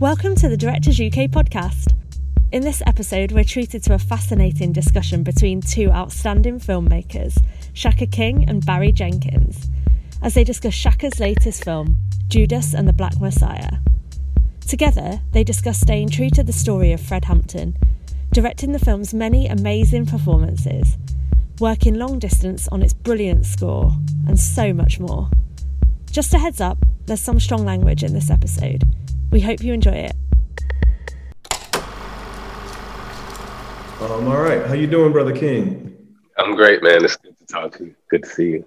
Welcome to the Directors UK podcast. In this episode, we're treated to a fascinating discussion between two outstanding filmmakers, Shaka King and Barry Jenkins, as they discuss Shaka's latest film, Judas and the Black Messiah. Together, they discuss staying true to the story of Fred Hampton, directing the film's many amazing performances, working long distance on its brilliant score, and so much more. Just a heads up, there's some strong language in this episode. We hope you enjoy it. Um, all right. How you doing, Brother King? I'm great, man. It's good to talk to you. Good to see you.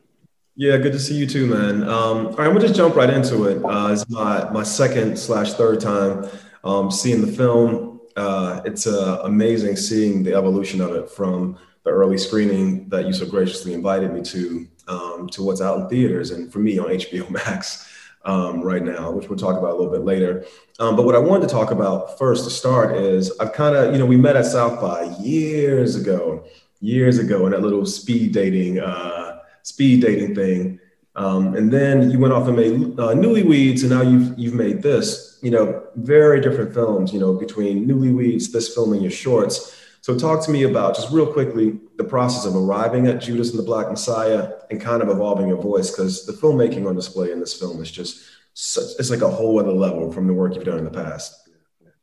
Yeah, good to see you too, man. Um, all right, gonna just jump right into it. Uh, it's my my second slash third time um, seeing the film. Uh, it's uh, amazing seeing the evolution of it from the early screening that you so graciously invited me to um, to what's out in theaters and for me on HBO Max um, right now, which we'll talk about a little bit later. Um, but what I wanted to talk about first to start is I've kind of, you know, we met at South by years ago, years ago in that little speed dating, uh, speed dating thing. Um, and then you went off and made uh, Newlyweds, and now you've you've made this. You know, very different films. You know, between Newlyweds, this film, and your shorts. So talk to me about just real quickly the process of arriving at Judas and the Black Messiah and kind of evolving your voice because the filmmaking on display in this film is just such, it's like a whole other level from the work you've done in the past.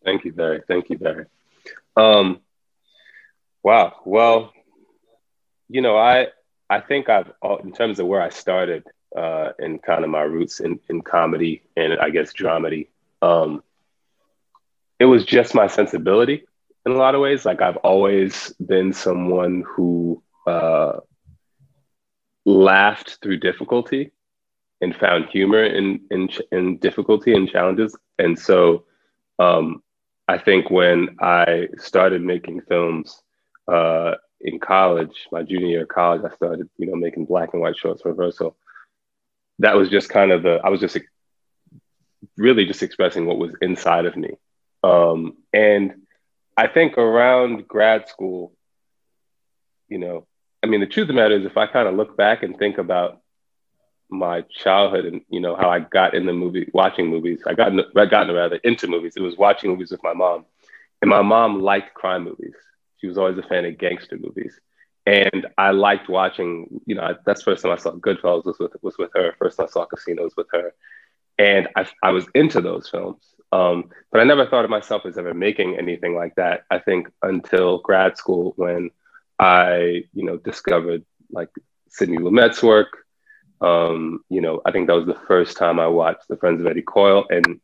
Thank you, Barry. Thank you, Barry. Um, wow. Well, you know, I I think I've in terms of where I started uh, in kind of my roots in, in comedy and I guess dramedy. Um, it was just my sensibility in a lot of ways. Like I've always been someone who uh, laughed through difficulty and found humor in, in, in difficulty and challenges. And so um, I think when I started making films uh, in college, my junior year of college, I started, you know, making black and white shorts for Versal. That was just kind of the, I was just really just expressing what was inside of me. Um, and I think around grad school, you know, I mean, the truth of the matter is, if I kind of look back and think about my childhood and you know how I got in the movie, watching movies, I got in, I got rather into movies. It was watching movies with my mom, and my mom liked crime movies. She was always a fan of gangster movies, and I liked watching. You know, that's first time I saw Goodfellas was with was with her. First time I saw Casino was with her, and I I was into those films. Um, but I never thought of myself as ever making anything like that. I think until grad school when I, you know, discovered like Sidney Lumet's work. Um, you know, I think that was the first time I watched The Friends of Eddie Coyle. And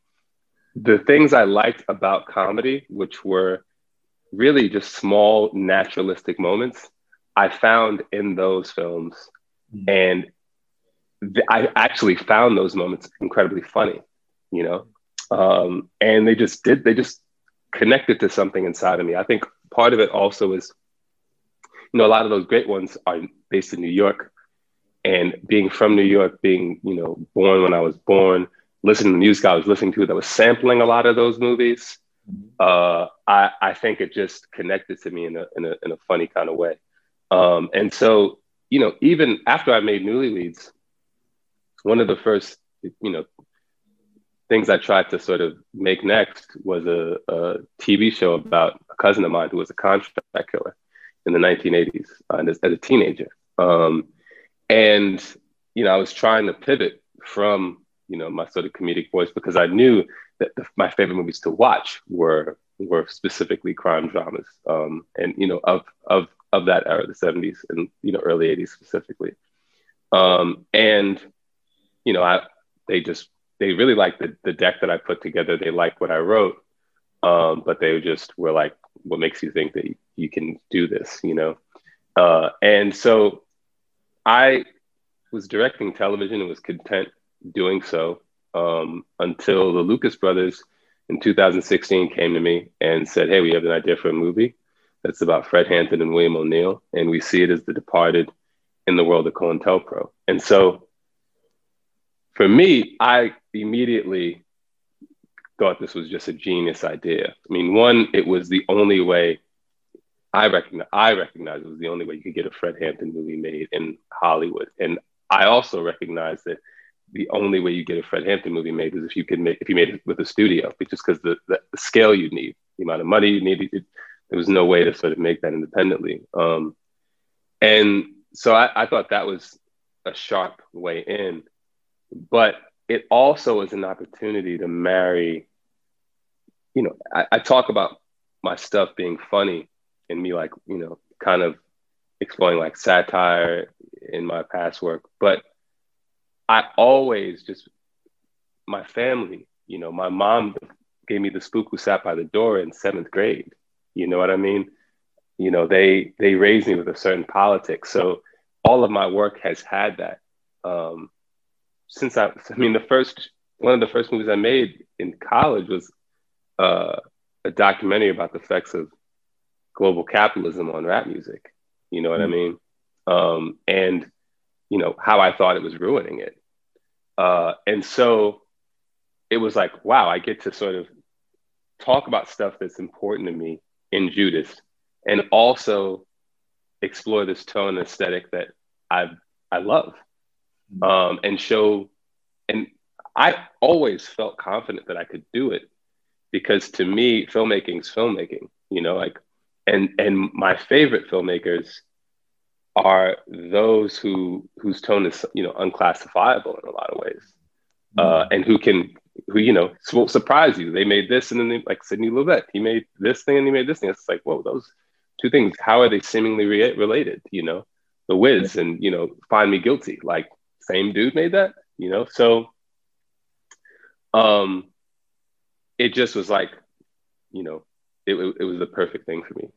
the things I liked about comedy, which were really just small naturalistic moments, I found in those films. Mm-hmm. And th- I actually found those moments incredibly funny, you know? Um, and they just did they just connected to something inside of me. I think part of it also is you know a lot of those great ones are based in new york. And being from new york being you know born when i was born listening to the music i was listening to that was sampling a lot of those movies uh, I, I think it just connected to me in a, in a, in a funny kind of way. Um, and so you know even after i made newlyweds one of the first you know things I tried to sort of make next was a, a, TV show about a cousin of mine who was a contract killer in the 1980s uh, as, as, a teenager. Um, and, you know, I was trying to pivot from, you know, my sort of comedic voice because I knew that the, my favorite movies to watch were were specifically crime dramas um, and, you know, of, of, of that era, the 70s and, you know, early 80s specifically. Um, and, you know, I, they just they really liked the, the deck that I put together. They liked what I wrote, um, but they just were like, "What makes you think that you can do this?" You know, uh, and so I was directing television and was content doing so um, until the Lucas brothers in 2016 came to me and said, "Hey, we have an idea for a movie that's about Fred Hampton and William O'Neal, and we see it as The Departed in the world of COINTELPRO." And so for me, I immediately thought this was just a genius idea. I mean, one, it was the only way I recognize I recognize it was the only way you could get a Fred Hampton movie made in Hollywood. And I also recognize that the only way you get a Fred Hampton movie made is if you could make if you made it with a studio, just because the, the, the scale you'd need, the amount of money you need, it, there was no way to sort of make that independently. Um, and so I, I thought that was a sharp way in, but it also is an opportunity to marry. You know, I, I talk about my stuff being funny and me like you know kind of exploring like satire in my past work, but I always just my family, you know, my mom gave me the spook who sat by the door in seventh grade. You know what I mean? You know, they they raised me with a certain politics. So all of my work has had that. Um, since I, I mean, the first one of the first movies I made in college was uh, a documentary about the effects of global capitalism on rap music. You know what mm-hmm. I mean? Um, and you know how I thought it was ruining it. Uh, and so it was like, wow, I get to sort of talk about stuff that's important to me in Judas, and also explore this tone aesthetic that I I love. Um, and show. And I always felt confident that I could do it because to me, filmmaking is filmmaking. You know, like, and and my favorite filmmakers are those who whose tone is you know unclassifiable in a lot of ways, mm-hmm. uh, and who can who you know will surprise you. They made this and then they, like Sidney Lumet, he made this thing and he made this thing. It's like whoa, those two things. How are they seemingly re- related? You know, The Wiz and you know Find Me Guilty. Like same dude made that. You know, so um, it just was like, you know, it, it, was the perfect thing for me.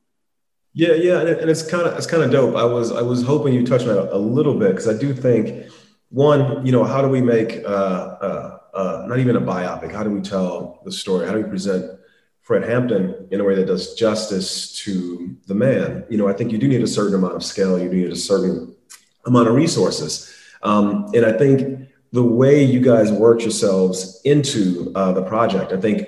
Yeah, yeah, and, it's kind of it's kind of dope. I was I was hoping you touched on it a little bit because I do think one, you know, how do we make uh, uh, uh, not even a biopic? How do we tell the story? How do we present Fred Hampton in a way that does justice to the man? You know, I think you do need a certain amount of scale. You need a certain amount of resources, um, and I think the way you guys worked yourselves into uh, the project, I think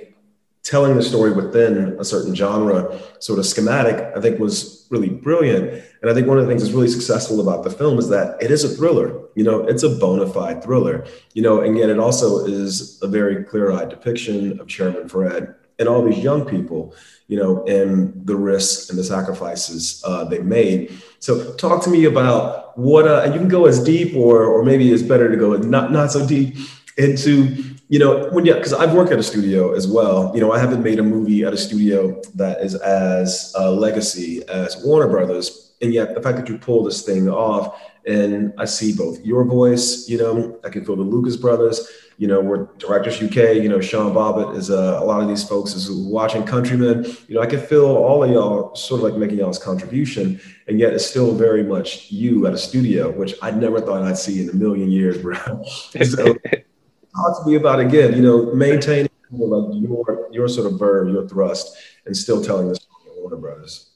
telling the story within a certain genre sort of schematic, I think was really brilliant. And I think one of the things that's really successful about the film is that it is a thriller. You know, it's a bona fide thriller, you know, and yet it also is a very clear eyed depiction of Chairman Fred and all these young people, you know, and the risks and the sacrifices uh, they made. So talk to me about what, uh, and you can go as deep or, or maybe it's better to go not, not so deep into you know, when yeah, because I've worked at a studio as well. You know, I haven't made a movie at a studio that is as a legacy as Warner Brothers, and yet the fact that you pull this thing off, and I see both your voice. You know, I can feel the Lucas brothers. You know, we're directors UK. You know, Sean Bobbitt is uh, a lot of these folks is watching Countrymen. You know, I can feel all of y'all sort of like making y'all's contribution, and yet it's still very much you at a studio, which I never thought I'd see in a million years, bro. so, talk to me about again, you know, maintaining like your your sort of verb, your thrust, and still telling the story of Warner Brothers.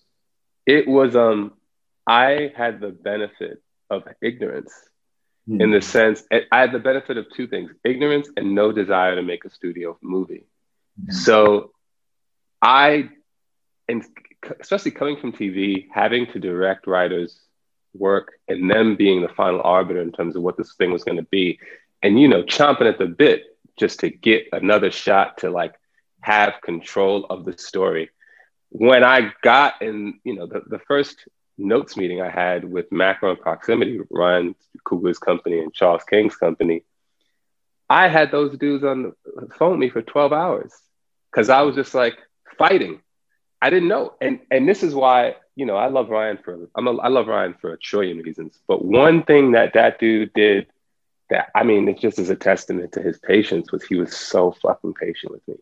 It was um, I had the benefit of ignorance hmm. in the sense I had the benefit of two things: ignorance and no desire to make a studio movie. Hmm. So I, and especially coming from TV, having to direct writers' work and them being the final arbiter in terms of what this thing was going to be and you know chomping at the bit just to get another shot to like have control of the story when i got in you know the, the first notes meeting i had with macro and proximity ryan coogler's company and charles king's company i had those dudes on the phone me for 12 hours because i was just like fighting i didn't know and and this is why you know i love ryan for i'm a, i love ryan for a trillion reasons but one thing that that dude did that I mean, it just is a testament to his patience. Was he was so fucking patient with me.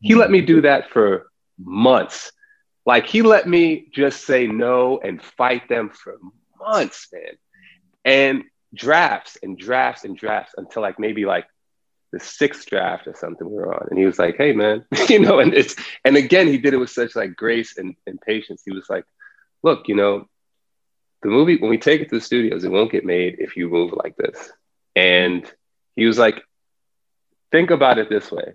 He let me do that for months. Like he let me just say no and fight them for months, man. And drafts and drafts and drafts until like maybe like the sixth draft or something we were on. And he was like, hey man, you know, and it's and again he did it with such like grace and, and patience. He was like, look, you know, the movie when we take it to the studios, it won't get made if you move like this. And he was like, think about it this way.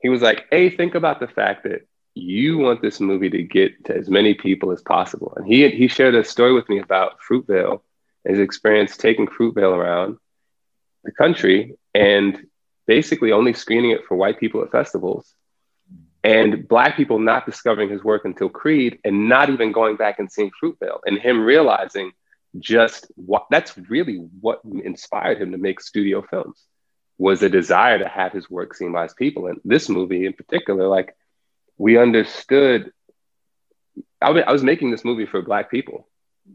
He was like, hey, think about the fact that you want this movie to get to as many people as possible. And he he shared a story with me about Fruitvale, his experience taking Fruitvale around the country and basically only screening it for white people at festivals and black people not discovering his work until Creed and not even going back and seeing Fruitvale and him realizing just what that's really what inspired him to make studio films was a desire to have his work seen by his people. And this movie in particular, like we understood, I, I was making this movie for black people,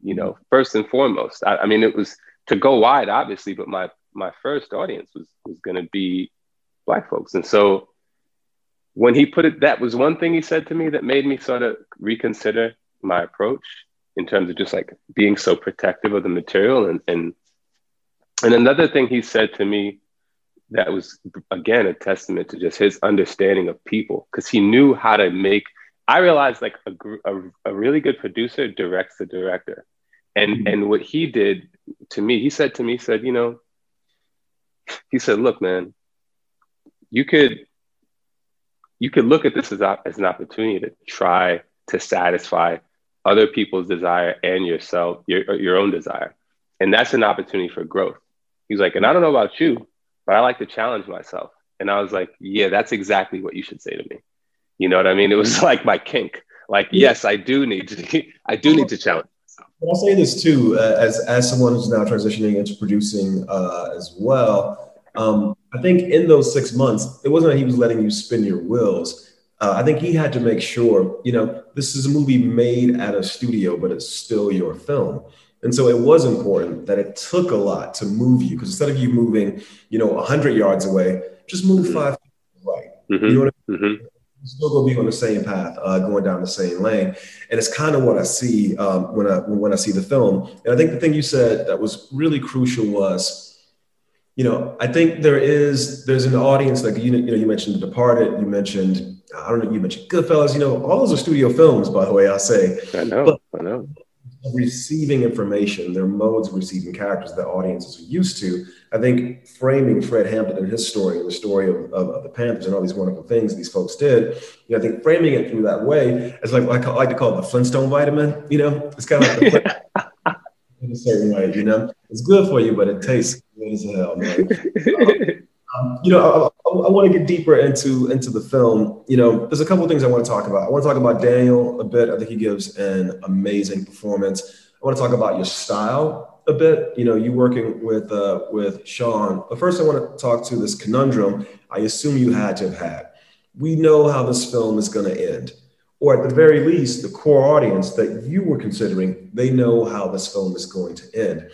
you know, first and foremost. I, I mean, it was to go wide, obviously, but my my first audience was was going to be black folks, and so when he put it, that was one thing he said to me that made me sort of reconsider my approach in terms of just like being so protective of the material and and and another thing he said to me that was again a testament to just his understanding of people because he knew how to make i realized like a, a, a, really good producer directs the director and mm-hmm. and what he did to me he said to me he said you know he said look man you could you could look at this as, as an opportunity to try to satisfy other people's desire and yourself, your, your own desire. And that's an opportunity for growth. He's like, and I don't know about you, but I like to challenge myself. And I was like, yeah, that's exactly what you should say to me. You know what I mean? It was like my kink. Like, yes, I do need to, I do need to challenge myself. I'll say this too, uh, as, as someone who's now transitioning into producing uh, as well. Um, I think in those six months, it wasn't that he was letting you spin your wheels uh, I think he had to make sure, you know, this is a movie made at a studio, but it's still your film. And so it was important that it took a lot to move you because instead of you moving, you know, 100 yards away, just move mm-hmm. five right. Mm-hmm. You know what I mean? Mm-hmm. Still gonna be on the same path, uh, going down the same lane, and it's kind of what I see um, when I when I see the film. And I think the thing you said that was really crucial was, you know, I think there is there's an audience like you you know you mentioned The Departed, you mentioned I don't know, you mentioned Goodfellas, you know, all those are studio films, by the way, I say. I know, but I know. Receiving information, their modes of receiving characters that audiences are used to. I think framing Fred Hampton and his story and the story of, of, of, the Panthers and all these wonderful things these folks did, you know, I think framing it through that way is like, like I like to call it the Flintstone vitamin, you know, it's kind of like the in a certain way, you know, it's good for you, but it tastes good as hell, man. Um, you know, I, I, I want to get deeper into into the film. You know, there's a couple of things I want to talk about. I want to talk about Daniel a bit. I think he gives an amazing performance. I want to talk about your style a bit. You know, you working with uh, with Sean. But first, I want to talk to this conundrum. I assume you had to have had. We know how this film is going to end, or at the very least, the core audience that you were considering, they know how this film is going to end.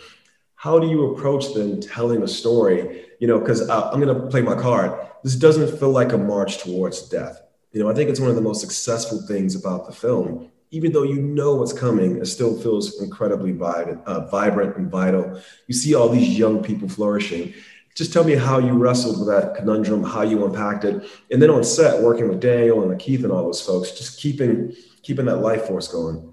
How do you approach them telling a story? you know, because I'm going to play my card. This doesn't feel like a march towards death. You know, I think it's one of the most successful things about the film. Even though you know what's coming, it still feels incredibly vibrant, uh, vibrant and vital. You see all these young people flourishing. Just tell me how you wrestled with that conundrum, how you unpacked it, and then on set, working with Daniel and Keith and all those folks, just keeping keeping that life force going.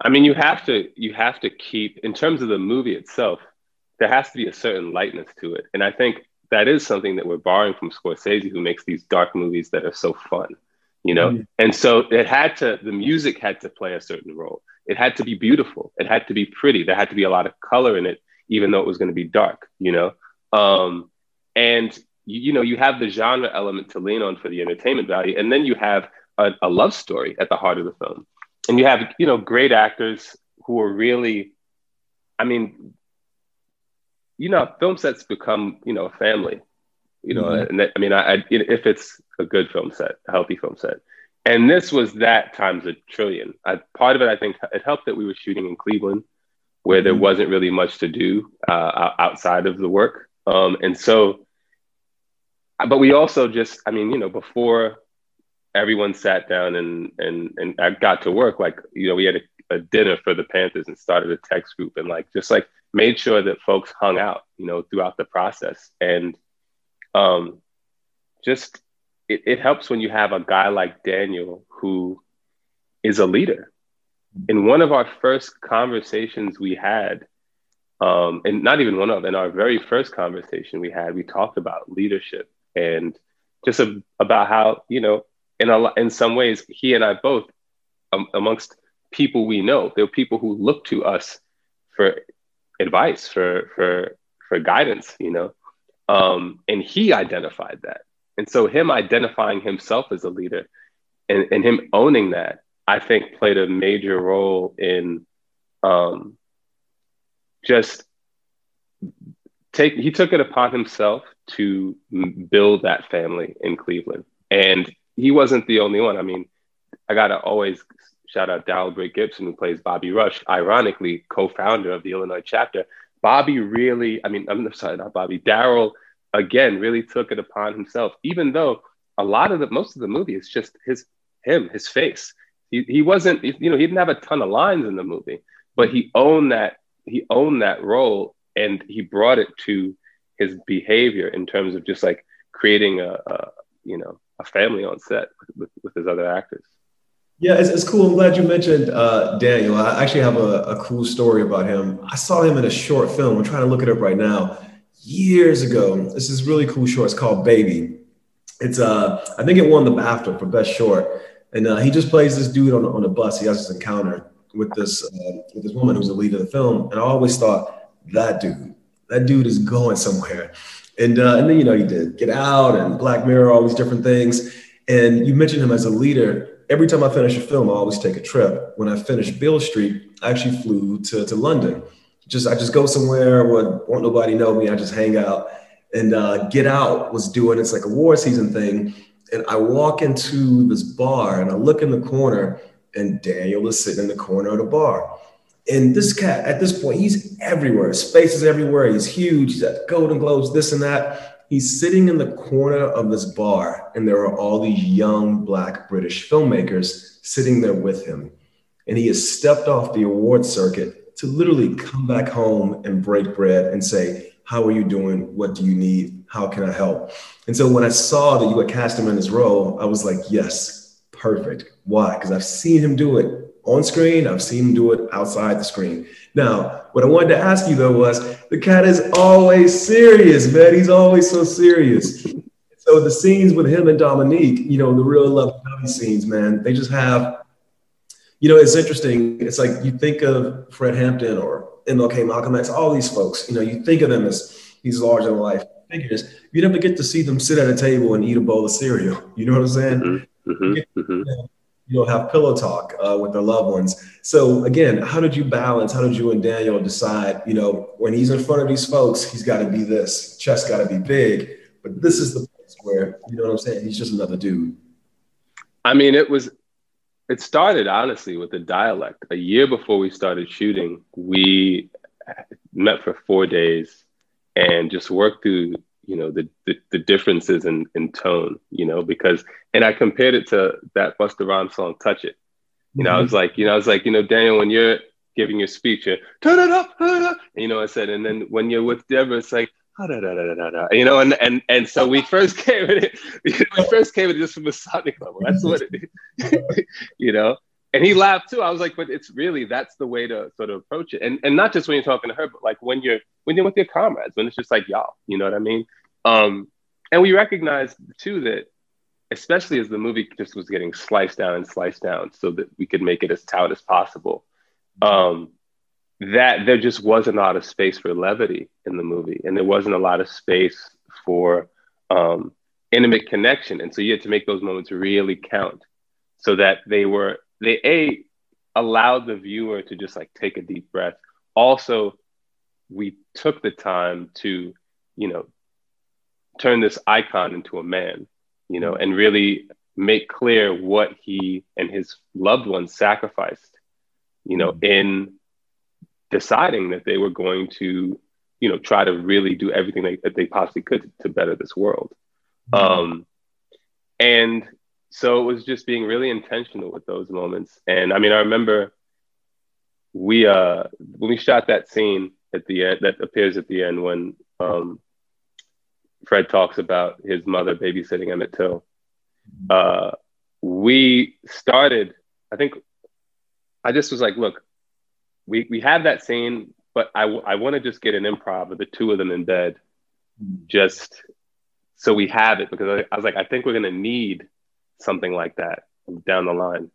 I mean, you have to you have to keep in terms of the movie itself there has to be a certain lightness to it. And I think that is something that we're borrowing from Scorsese, who makes these dark movies that are so fun, you know? Mm-hmm. And so it had to, the music had to play a certain role. It had to be beautiful. It had to be pretty. There had to be a lot of color in it, even though it was going to be dark, you know? Um, and, you, you know, you have the genre element to lean on for the entertainment value. And then you have a, a love story at the heart of the film. And you have, you know, great actors who are really, I mean, you know, film sets become, you know, a family, you know, mm-hmm. and that, I mean, I, I, if it's a good film set, a healthy film set. And this was that times a trillion. I, part of it, I think it helped that we were shooting in Cleveland where there mm-hmm. wasn't really much to do uh, outside of the work. Um, and so, but we also just, I mean, you know, before everyone sat down and, and, and I got to work, like, you know, we had a, a dinner for the Panthers and started a text group and like, just like made sure that folks hung out, you know, throughout the process. And um, just it, it helps when you have a guy like Daniel who is a leader. In one of our first conversations we had, um, and not even one of, in our very first conversation we had, we talked about leadership and just a, about how, you know, in a, in some ways, he and I both, um, amongst people we know, there are people who look to us for advice, for for for guidance, you know. Um, and he identified that. And so him identifying himself as a leader and, and him owning that, I think played a major role in um, just take he took it upon himself to build that family in Cleveland. And he wasn't the only one. I mean, I gotta always shout out Britt Gibson, who plays Bobby Rush, ironically, co-founder of the Illinois chapter. Bobby really, I mean, I'm sorry, not Bobby, Darrell again really took it upon himself, even though a lot of the most of the movie is just his him, his face. He, he wasn't, you know, he didn't have a ton of lines in the movie, but he owned that, he owned that role and he brought it to his behavior in terms of just like creating a, a you know a family on set with, with his other actors. Yeah, it's, it's cool. I'm glad you mentioned uh, Daniel. I actually have a, a cool story about him. I saw him in a short film. I'm trying to look it up right now. Years ago, this is really cool short. It's called Baby. It's uh, I think it won the BAFTA for best short, and uh, he just plays this dude on on a bus. He has this encounter with this uh, with this woman who's the lead of the film, and I always thought that dude, that dude is going somewhere. And, uh, and then, you know, he did Get Out and Black Mirror, all these different things. And you mentioned him as a leader. Every time I finish a film, I always take a trip. When I finished Beale Street, I actually flew to, to London. Just I just go somewhere where won't nobody know me. I just hang out. And uh, Get Out was doing it's like a war season thing. And I walk into this bar and I look in the corner, and Daniel is sitting in the corner of the bar. And this cat, at this point, he's everywhere. His face is everywhere. He's huge. He's at Golden Globes, this and that. He's sitting in the corner of this bar, and there are all these young Black British filmmakers sitting there with him. And he has stepped off the award circuit to literally come back home and break bread and say, How are you doing? What do you need? How can I help? And so when I saw that you had cast him in this role, I was like, Yes, perfect. Why? Because I've seen him do it on screen. I've seen him do it outside the screen. Now, what I wanted to ask you though was the cat is always serious, man. He's always so serious. So the scenes with him and Dominique, you know, the real love scenes, man, they just have, you know, it's interesting. It's like you think of Fred Hampton or MLK Malcolm X, all these folks, you know, you think of them as these larger than life figures. You never get to see them sit at a table and eat a bowl of cereal. You know what I'm saying? Mm-hmm. Mm-hmm. mm-hmm you know, have pillow talk uh, with their loved ones. So again, how did you balance? How did you and Daniel decide? You know, when he's in front of these folks, he's got to be this. Chest got to be big. But this is the place where you know what I'm saying. He's just another dude. I mean, it was. It started honestly with the dialect. A year before we started shooting, we met for four days and just worked through you know the, the, the differences in, in tone you know because and i compared it to that busta rhymes song touch it. You know mm-hmm. i was like you know i was like you know daniel when you're giving your speech you turn it up turn it up you know i said and then when you're with deborah it's like you know and and and so we first came at it we first came at it just from a sonic level. That's what it is. You know and he laughed too. I was like, but it's really that's the way to sort of approach it, and and not just when you're talking to her, but like when you're when you're with your comrades, when it's just like y'all, you know what I mean? Um, and we recognized too that, especially as the movie just was getting sliced down and sliced down, so that we could make it as tout as possible, um, that there just wasn't a lot of space for levity in the movie, and there wasn't a lot of space for um, intimate connection, and so you had to make those moments really count, so that they were they a allowed the viewer to just like take a deep breath. Also, we took the time to, you know, turn this icon into a man, you know, and really make clear what he and his loved ones sacrificed, you know, mm-hmm. in deciding that they were going to, you know, try to really do everything they, that they possibly could to better this world. Mm-hmm. Um, and so it was just being really intentional with those moments. And I mean, I remember we uh when we shot that scene at the end that appears at the end when um Fred talks about his mother babysitting Emmett Till. Uh, we started, I think, I just was like, look, we, we have that scene, but I, I want to just get an improv of the two of them in bed, just so we have it. Because I, I was like, I think we're going to need something like that down the line.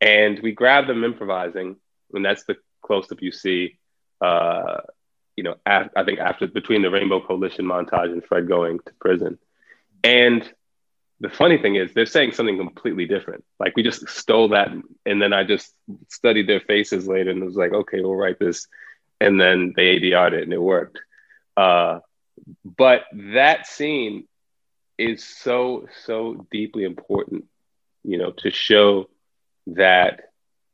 And we grab them improvising, and that's the close up you see. Uh, you know, af- I think after between the Rainbow Coalition montage and Fred going to prison. And the funny thing is they're saying something completely different. Like we just stole that. And then I just studied their faces later and was like, okay, we'll write this. And then they ADR'd it and it worked. Uh, but that scene is so, so deeply important, you know, to show that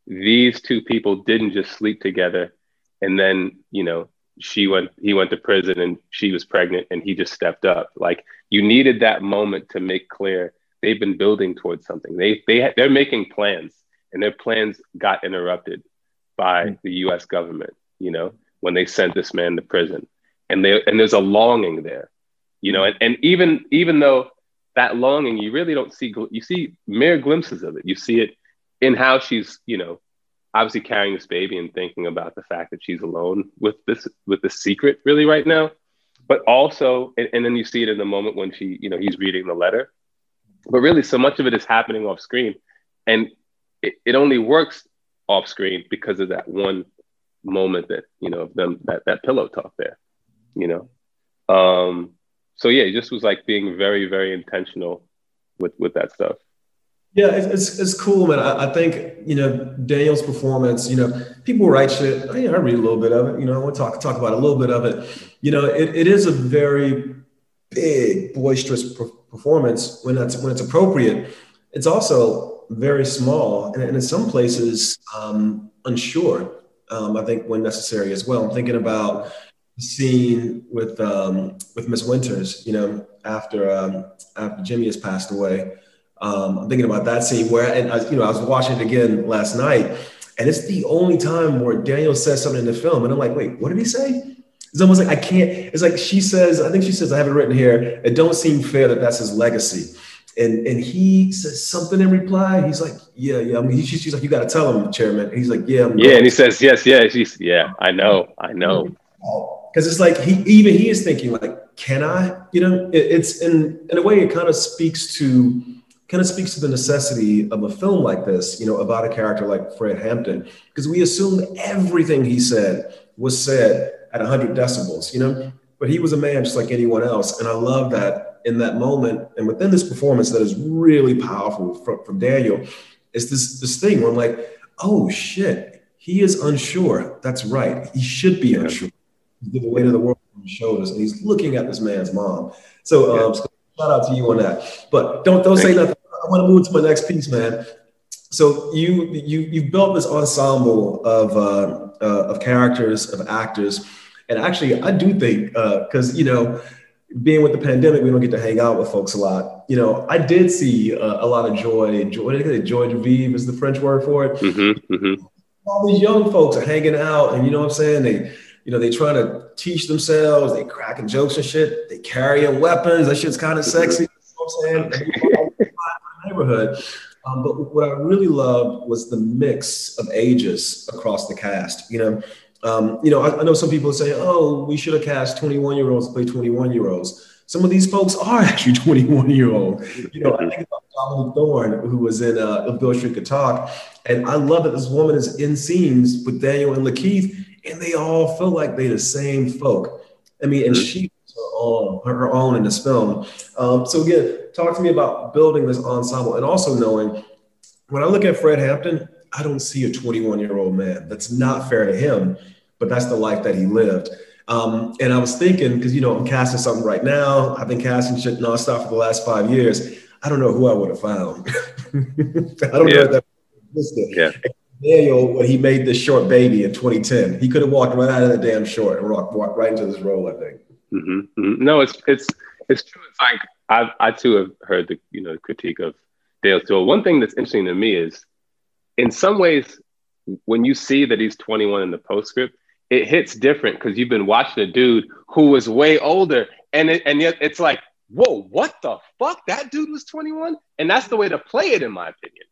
these two people didn't just sleep together and then, you know, she went he went to prison and she was pregnant and he just stepped up. Like you needed that moment to make clear they've been building towards something. They they they're making plans and their plans got interrupted by mm-hmm. the US government you know when they sent this man to prison. And they and there's a longing there you know and, and even even though that longing you really don't see you see mere glimpses of it. You see it in how she's you know obviously carrying this baby and thinking about the fact that she's alone with this with the secret really right now. But also and, and, then you see it in the moment when she you know he's reading the letter. But really so much of it is happening off screen. And it, it only works off screen because of that one moment that you know of them that that pillow talk there you know? Um so yeah it just was like being very very intentional with with that stuff yeah, it's, it's, cool, man. I, I, think, you know, Daniel's performance, you know, people write shit. I, I read a little bit of it, you know, I want to talk, talk about a little bit of it. You know, it, it is a very big, boisterous performance when that's, when it's appropriate. It's also very small and, and in some places um, unsure, um, I think when necessary as well. I'm thinking about scene with, um, with Miss Winters, you know, after, um, after Jimmy has passed away um, I'm thinking about that scene where, and I, you know, I was watching it again last night, and it's the only time where Daniel says something in the film, and I'm like, wait, what did he say? It's almost like I can't. It's like she says, I think she says, I have it written here. It don't seem fair that that's his legacy, and and he says something in reply. He's like, yeah, yeah. I mean, he, she's like, you got to tell him, Chairman. And he's like, yeah, I'm yeah, and he says, yes, yeah. She's yeah, I know, I know. Because it's like he even he is thinking like, can I? You know, it, it's in in a way it kind of speaks to kind of speaks to the necessity of a film like this, you know, about a character like Fred Hampton, because we assumed everything he said was said at 100 decibels, you know, but he was a man just like anyone else. And I love that in that moment and within this performance that is really powerful from, from Daniel, is this, this thing where I'm like, oh shit, he is unsure. That's right. He should be unsure. The weight of the world on his shoulders, and he's looking at this man's mom. So, um, so shout out to you on that. But don't don't say nothing I want to move to my next piece, man. So you you you've built this ensemble of uh, uh, of characters of actors, and actually I do think uh because uh, you know being with the pandemic we don't get to hang out with folks a lot. You know I did see uh, a lot of joy. Joy, joie de vivre is the French word for it. Mm-hmm, mm-hmm. All these young folks are hanging out, and you know what I'm saying they you know, they trying to teach themselves, they cracking jokes and shit, they carrying weapons. That shit's kind of sexy. You know I'm saying? neighborhood. Um, but what I really loved was the mix of ages across the cast. You know, um, you know, I, I, know some people say, "Oh, we should have cast 21 year olds to play 21 year olds." Some of these folks are actually 21 year old. You know, I think about Dominique Thorne, who was in uh, Street Could Talk, and I love that this woman is in scenes with Daniel and Lakeith, and they all feel like they're the same folk. I mean, and mm-hmm. she own, her own in this film. Um, so again, talk to me about building this ensemble and also knowing when I look at Fred Hampton, I don't see a 21 year old man. That's not fair to him, but that's the life that he lived. Um, and I was thinking, because you know, I'm casting something right now. I've been casting shit nonstop for the last five years. I don't know who I would have found. I don't yeah. know if that existed. Yeah. Daniel, when he made this short baby in 2010, he could have walked right out of the damn short and walked, walked right into this role, I think. Mm-hmm, mm-hmm. No, it's it's it's true. It's like I I too have heard the you know critique of Dale Stewart. One thing that's interesting to me is, in some ways, when you see that he's 21 in the postscript, it hits different because you've been watching a dude who was way older, and it, and yet it's like, whoa, what the fuck? That dude was 21, and that's the way to play it, in my opinion.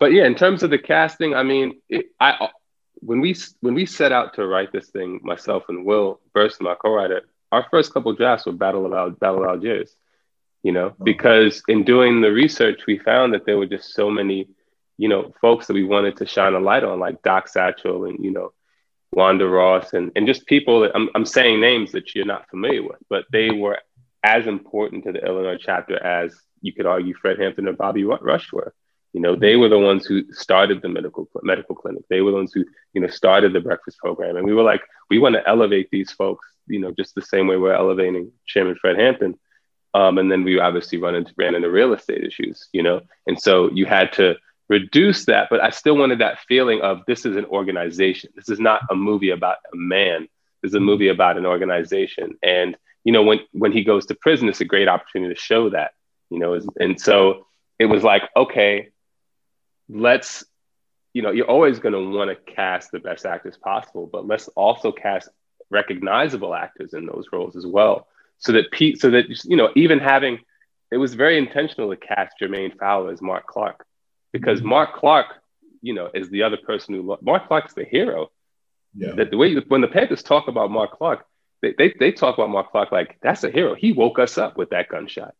But yeah, in terms of the casting, I mean, it, I when we when we set out to write this thing, myself and Will Berson, my co-writer, our first couple drafts were Battle of Al- Battle of Algiers, you know, oh. because in doing the research, we found that there were just so many, you know, folks that we wanted to shine a light on, like Doc Satchel and you know, Wanda Ross, and, and just people that I'm, I'm saying names that you're not familiar with, but they were as important to the Illinois chapter as you could argue Fred Hampton or Bobby Rush were. You know, they were the ones who started the medical medical clinic. They were the ones who, you know, started the breakfast program. And we were like, we want to elevate these folks, you know, just the same way we're elevating Chairman Fred Hampton. Um, and then we obviously run into ran into real estate issues, you know, and so you had to reduce that. But I still wanted that feeling of this is an organization. This is not a movie about a man. This is a movie about an organization. And you know, when when he goes to prison, it's a great opportunity to show that, you know. And so it was like, okay, let's, you know, you're always going to want to cast the best actors possible, but let's also cast recognizable actors in those roles as well, so that Pete, so that you know, even having, it was very intentional to cast Jermaine Fowler as Mark Clark, because mm-hmm. Mark Clark, you know, is the other person who Mark Clark's the hero. Yeah. That the way when the Panthers talk about Mark Clark, they, they, they talk about Mark Clark like that's a hero. He woke us up with that gunshot,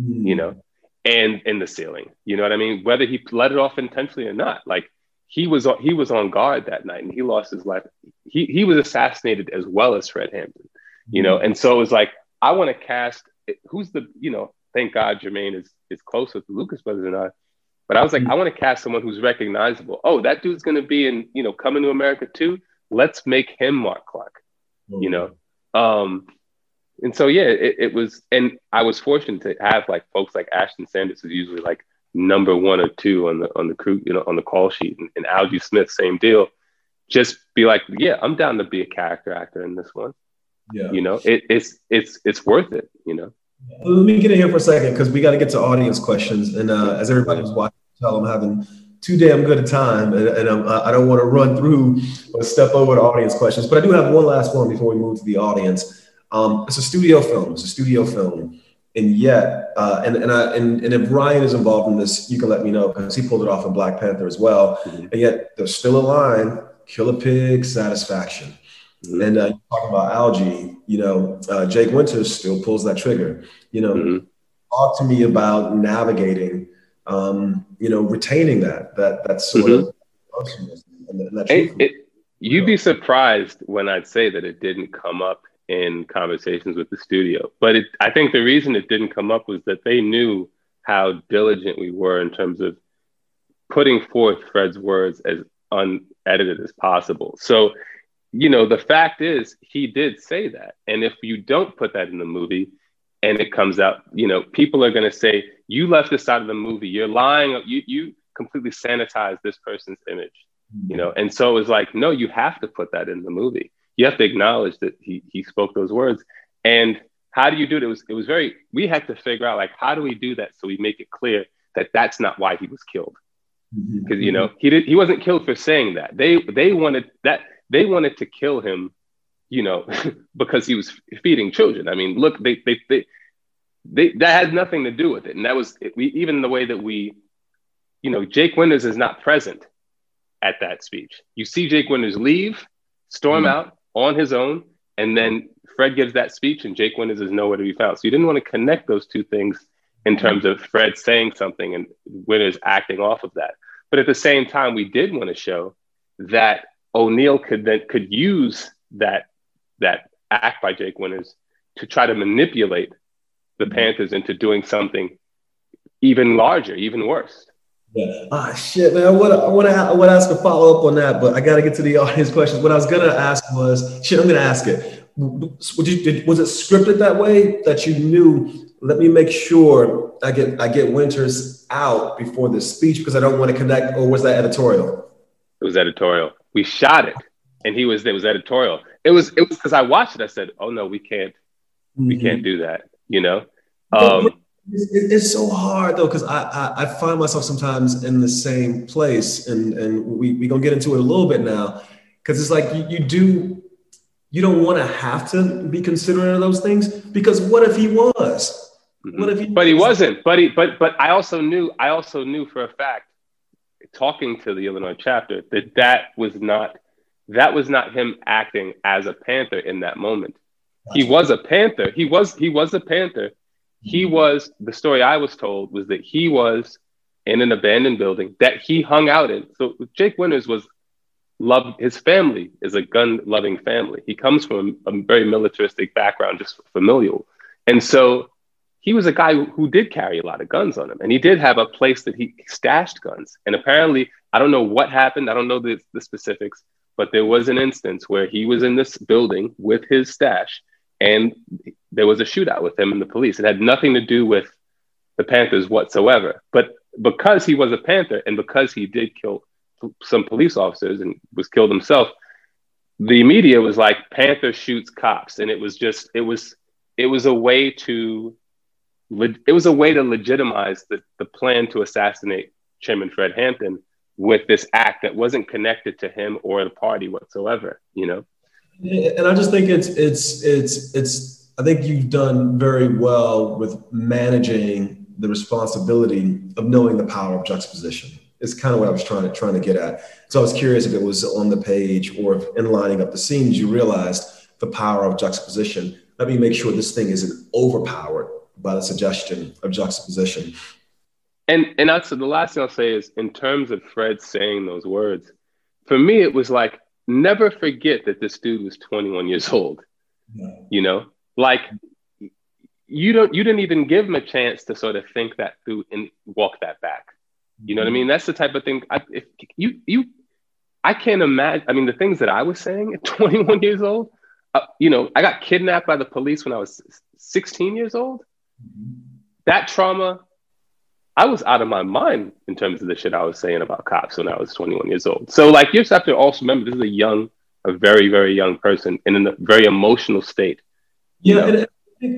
mm. you know, and in the ceiling. You know what I mean? Whether he let it off intentionally or not, like he was he was on guard that night and he lost his life. He he was assassinated as well as Fred Hampton, you know, mm. and so it was like I want to cast who's the you know thank God Jermaine is is close with the Lucas brothers and I. But I was like, mm. I want to cast someone who's recognizable. Oh, that dude's going to be in, you know, coming to America too. Let's make him Mark Clark, you know. Um, and so yeah, it, it, was, and I was fortunate to have like folks like Ashton Sanders, who's usually like number one or two on the on the crew, you know, on the call sheet, and, and Algee Smith, same deal. Just be like, yeah, I'm down to be a character actor in this one. Yeah, you know, it, it's it's it's worth it. You know. Let me get in here for a second because we got to get to audience questions, and uh, as everybody's watching, tell them having too damn good a time, and, and I don't want to run through or step over the audience questions. But I do have one last one before we move to the audience. Um, it's a studio film. It's a studio film, and yet, uh, and and, I, and and if Ryan is involved in this, you can let me know because he pulled it off in Black Panther as well. Mm-hmm. And yet, there's still a line: "Kill a pig, satisfaction." Mm-hmm. And uh, talking about Algee, you know, uh, Jake Winters still pulls that trigger. You know, mm-hmm. talk to me about navigating um, you know, retaining that that that sort mm-hmm. of and, and that it, it, you'd be surprised when I'd say that it didn't come up in conversations with the studio. But it, I think the reason it didn't come up was that they knew how diligent we were in terms of putting forth Fred's words as unedited as possible. So, you know, the fact is, he did say that. And if you don't put that in the movie, and it comes out, you know, people are going to say, you left this out of the movie. You're lying. You, you completely sanitized this person's image, you mm-hmm. know? And so it was like, no, you have to put that in the movie. You have to acknowledge that he, he spoke those words. And how do you do it? It was, it was very, we had to figure out like, how do we do that? So we make it clear that that's not why he was killed. Because, mm-hmm. you know, he did, he wasn't killed for saying that. They, they wanted that, they wanted to kill him you know, because he was feeding children. I mean, look, they, they, they, they, that had nothing to do with it. And that was we, even the way that we, you know, Jake Winters is not present at that speech. You see Jake Winters leave, storm mm-hmm. out on his own, and then Fred gives that speech and Jake Winters is nowhere to be found. So you didn't want to connect those two things in terms of Fred saying something and Winters acting off of that. But at the same time, we did want to show that O'Neal could then could use that that act by Jake Winters to try to manipulate the mm-hmm. Panthers into doing something even larger, even worse. Yeah. Ah, shit, man. I want to I want to I want to ask a follow up on that, but I got to get to the audience questions. What I was gonna ask was, shit, I'm gonna ask it. Would you, did, was it scripted that way that you knew? Let me make sure I get I get Winters out before this speech because I don't want to connect. Or was that editorial? It was editorial. We shot it, and he was it was editorial it was it was because I watched it. I said, "Oh no, we can't, mm-hmm. we can't do that." You know. Um, it's, it's, so hard though because I, I, I find myself sometimes in the same place, and and we we gonna get into it a little bit now because it's like you, you do you don't want to have to be considering those things because what if he was? Mm-hmm. What if he? But was? he wasn't. But he but but I also knew I also knew for a fact talking to the Illinois chapter that that was not that was not him acting as a Panther in that moment. He was a Panther. He was he was a Panther. He was the story I was told was that he was in an abandoned building that he hung out in. So Jake Winters was love his family is a gun loving family. He comes from a, very militaristic background, just familial. And so he was a guy who did carry a lot of guns on him. And he did have a place that he stashed guns. And apparently, I don't know what happened. I don't know the, the specifics, but there was an instance where he was in this building with his stash and there was a shootout with him and the police. It had nothing to do with the Panthers whatsoever. But because he was a Panther and because he did kill some police officers and was killed himself, the media was like Panther shoots cops, and it was just it was it was a way to it was a way to legitimize the, the plan to assassinate Chairman Fred Hampton with this act that wasn't connected to him or the party whatsoever, you know? And I just think it's, it's, it's, it's, I think you've done very well with managing the responsibility of knowing the power of juxtaposition. It's kind of what I was trying to, trying to get at. So I was curious if it was on the page or if in lining up the scenes, you realized the power of juxtaposition. Let me make sure this thing isn't overpowered by the suggestion of juxtaposition. And and that's the last thing I'll say is in terms of Fred saying those words, for me it was like never forget that this dude was 21 years old. Yeah. You know, like you don't you didn't even give him a chance to sort of think that through and walk that back. You know what I mean? That's the type of thing. I, if you you, I can't imagine. I mean, the things that I was saying at 21 years old. Uh, you know, I got kidnapped by the police when I was 16 years old that trauma, I was out of my mind in terms of the shit I was saying about cops when I was 21 years old. So like you just have to also remember this is a young, a very, very young person and in a very emotional state. Yeah, and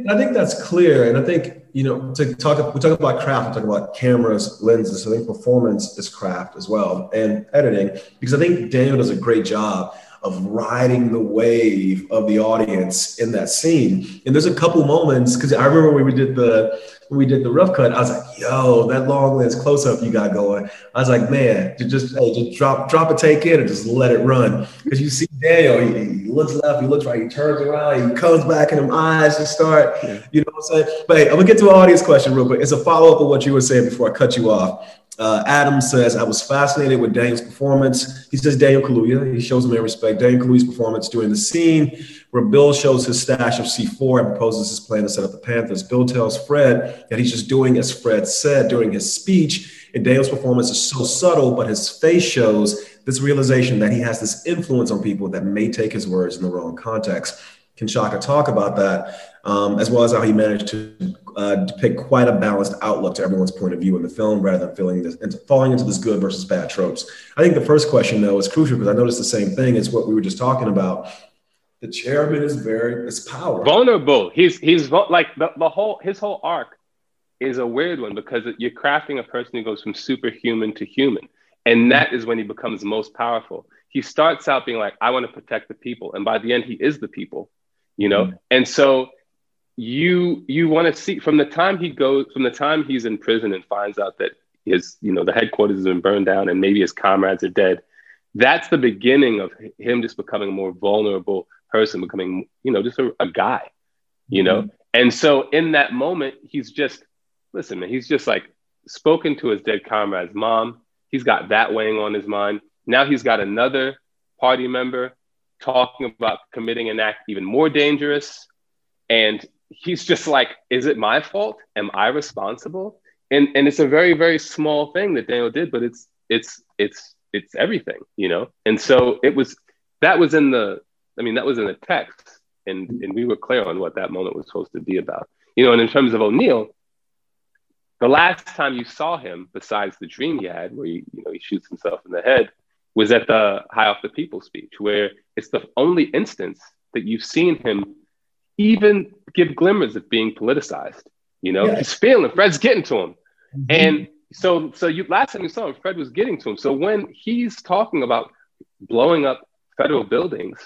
I think that's clear. And I think, you know, to talk we talk about craft, we talk about cameras, lenses. I think performance is craft as well and editing, because I think Daniel does a great job of riding the wave of the audience in that scene. And there's a couple moments because I remember when we did the we did the rough cut, I was like, "Yo, that long lens close up you got going." I was like, "Man, just hey, just drop drop a take in and just let it run." Because you see Daniel, he, he, looks left, he looks right, he turns around, he comes back, and them eyes just start. Yeah. You know what I'm saying? But hey, I'm gonna get to an audience question real quick. It's a follow up of what you were saying before I cut you off. Uh, Adam says, I was fascinated with Daniel's performance. He says Daniel Kaluuya. He shows him in respect. Daniel Kaluuya's performance during the scene where Bill shows his stash of C4 and proposes his plan to set up the Panthers. Bill tells Fred that he's just doing as Fred said during his speech. And Daniel's performance is so subtle, but his face shows this realization that he has this influence on people that may take his words in the wrong context. Can Shaka talk about that, um, as well as how he managed to uh, depict quite a balanced outlook to everyone's point of view in the film, rather than feeling this, into, falling into this good versus bad tropes. I think the first question, though, is crucial because I noticed the same thing. It's what we were just talking about. The chairman is very is powerful, vulnerable. He's he's like the, the whole his whole arc is a weird one because you're crafting a person who goes from superhuman to human, and that is when he becomes most powerful. He starts out being like, "I want to protect the people," and by the end, he is the people. You know, mm-hmm. and so you you want to see from the time he goes from the time he's in prison and finds out that his you know the headquarters has been burned down and maybe his comrades are dead that's the beginning of him just becoming a more vulnerable person becoming you know just a, a guy you know? Mm-hmm. and so in that moment he's just listen man he's just like spoken to his dead comrade's mom. He's got that weighing on his mind. Now he's got another party member talking about committing an act even more dangerous. And he's just like, is it my fault? Am I responsible? And and it's a very very small thing that Daniel did, but it's it's it's it's everything, you know. And so it was that was in the I mean that was in the text, and and we were clear on what that moment was supposed to be about, you know. And in terms of O'Neal, the last time you saw him, besides the dream he had, where he, you know he shoots himself in the head, was at the High Off the People speech, where it's the only instance that you've seen him even give glimmers of being politicized. You know, yeah. he's feeling Fred's getting to him. Mm-hmm. And so so you last time you saw him, Fred was getting to him. So when he's talking about blowing up federal buildings,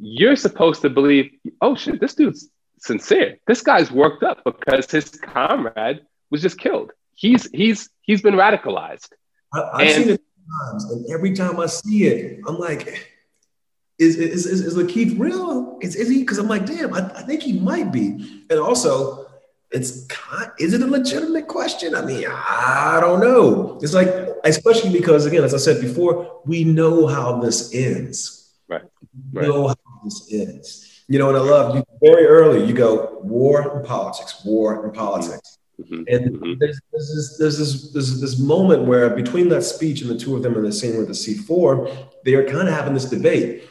you're supposed to believe, oh shit, this dude's sincere. This guy's worked up because his comrade was just killed. He's he's he's been radicalized. I, have seen it times, and every time I see it, I'm like, is is is, is Lakeith real? Is, is he? Because I'm like, damn, I, I think he might be. And also, it's is it a legitimate question? I mean, I don't know. It's like, especially because again, as I said before, we know how this ends. Right. right. We know how this ends. You know, and I love you very early. You go war and politics, war and politics, mm-hmm. and mm-hmm. There's, there's, this, there's this there's this moment where between that speech and the two of them in the scene with the C four, they are kind of having this debate: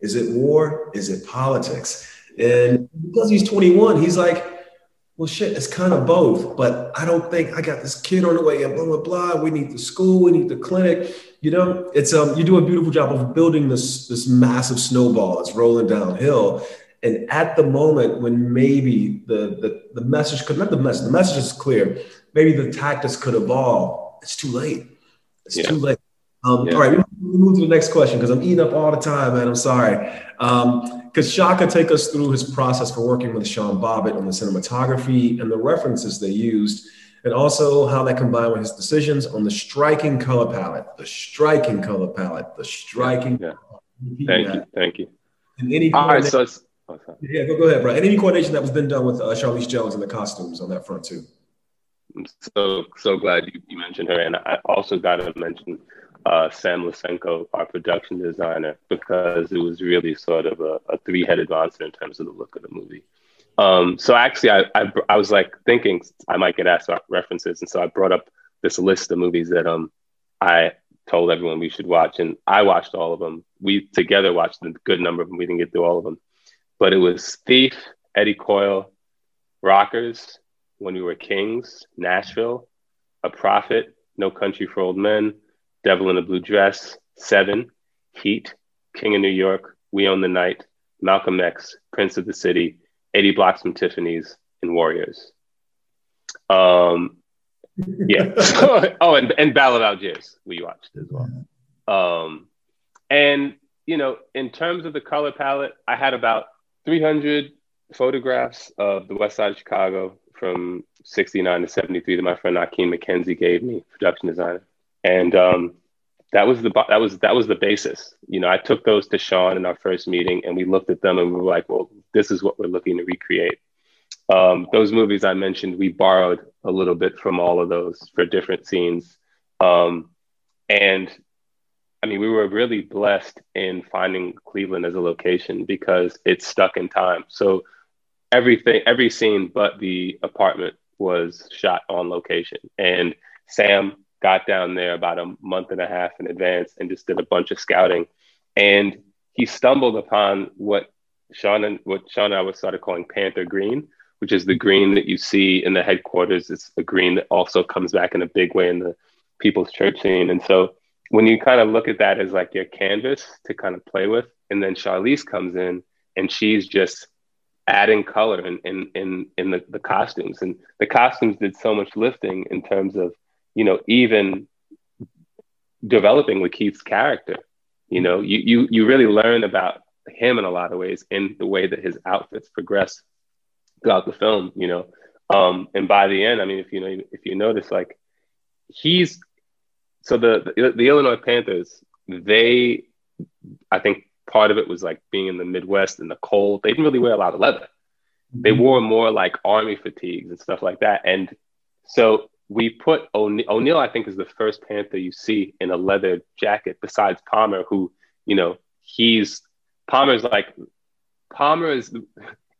is it war? Is it politics? And because he's 21, he's like well, shit, it's kind of both, but I don't think I got this kid on the way and blah, blah, blah. We need the school, we need the clinic. You know, it's um, you do a beautiful job of building this this massive snowball that's rolling downhill. And at the moment when maybe the the, the message could not the message, the message is clear, maybe the tactics could evolve. It's too late. It's yeah. too late. Um, yeah. All right, we move to the next question because I'm eating up all the time, man. I'm sorry. Um, could Shaka take us through his process for working with Sean Bobbitt on the cinematography and the references they used, and also how that combined with his decisions on the striking color palette, the striking color palette, the striking. Yeah. Thank you. Thank you. And any all right, so oh, yeah, go, go ahead, bro. And any coordination that was been done with uh, Charlese Jones and the costumes on that front too. I'm so so glad you, you mentioned her, and I also got to mention uh, Sam Lisenco, our production designer, because it was really sort of a, a three headed monster in terms of the look of the movie. Um, so actually, I, I, I, was like thinking I might get asked about references. And so I brought up this list of movies that um, I told everyone we should watch. And I watched all of them. We together watched a good number of them. We didn't get through all of them. But it was Thief, Eddie Coyle, Rockers, When We Were Kings, Nashville, A Prophet, No Country for Old Men, Devil in a Blue Dress, Seven, Heat, King of New York, We Own the Night, Malcolm X, Prince of the City, 80 Blocks from Tiffany's, and Warriors. Um, yeah. oh, and, and Battle of Algiers, we watched as well. Um, and, you know, in terms of the color palette, I had about 300 photographs of the west side of Chicago from 69 to 73 that my friend Akeem McKenzie gave me, production designer and um, that was the that was that was the basis. You know, I took those to Sean in our first meeting, and we looked at them and we were like, "Well, this is what we're looking to recreate." Um, those movies I mentioned, we borrowed a little bit from all of those for different scenes, um, and I mean, we were really blessed in finding Cleveland as a location because it's stuck in time. So everything, every scene but the apartment was shot on location, and Sam got down there about a month and a half in advance and just did a bunch of scouting. And he stumbled upon what Sean and what Sean and I was started calling Panther Green, which is the green that you see in the headquarters. It's a green that also comes back in a big way in the people's church scene. And so when you kind of look at that as like your canvas to kind of play with, and then Charlese comes in and she's just adding color in in in, in the, the costumes. And the costumes did so much lifting in terms of you know, even developing with Keith's character. You know, you you you really learn about him in a lot of ways in the way that his outfits progress throughout the film. You know, um, and by the end, I mean, if you know, if you notice, like he's so the, the the Illinois Panthers, they, I think part of it was like being in the Midwest in the cold. They didn't really wear a lot of leather. They mm-hmm. wore more like army fatigues and stuff like that. And so we put O'Neal, O'Neal, I think, is the first Panther you see in a leather jacket besides Palmer, who, you know, he's Palmer's like, Palmer is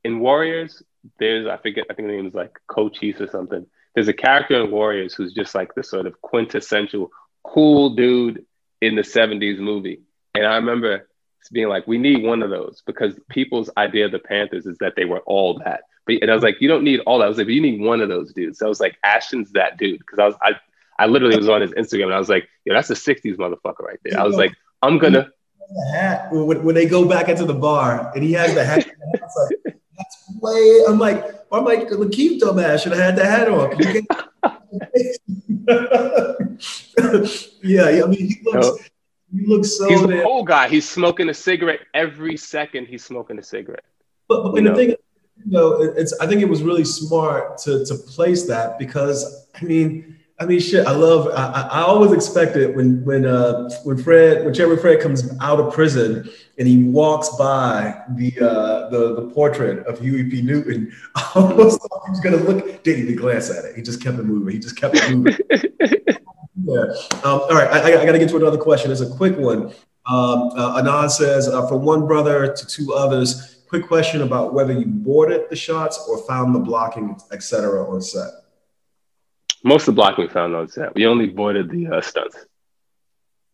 in Warriors. There's, I forget, I think the name is like Cochise or something. There's a character in Warriors who's just like the sort of quintessential cool dude in the 70s movie. And I remember being like, we need one of those because people's idea of the Panthers is that they were all that. But and I was like, you don't need all that. I was like, you need one of those dudes. So I was like, Ashton's that dude because I was I I literally was on his Instagram and I was like, yeah, that's a '60s motherfucker right there. I was like, I'm gonna. The hat when, when they go back into the bar and he has the hat. like, that's way. I'm like, I'm like, Lakeith dumbass should have had the hat on. yeah, I mean, he looks. No. He looks so. He's the old guy. He's smoking a cigarette every second. He's smoking a cigarette. But, but the know? thing you know, it's I think it was really smart to to place that because I mean, I mean, shit. I love. I, I always expect it when when uh, when Fred, when Chairman Fred comes out of prison and he walks by the uh, the the portrait of Huey P. Newton. I almost thought he was gonna look. Didn't even glance at it. He just kept it moving. He just kept it moving. yeah. Um, all right. I, I got to get to another question. It's a quick one. Um, uh, Anand says, uh, from one brother to two others. Quick question about whether you boarded the shots or found the blocking, etc., on set. Most of the blocking we found on set. We only boarded the uh, stunts.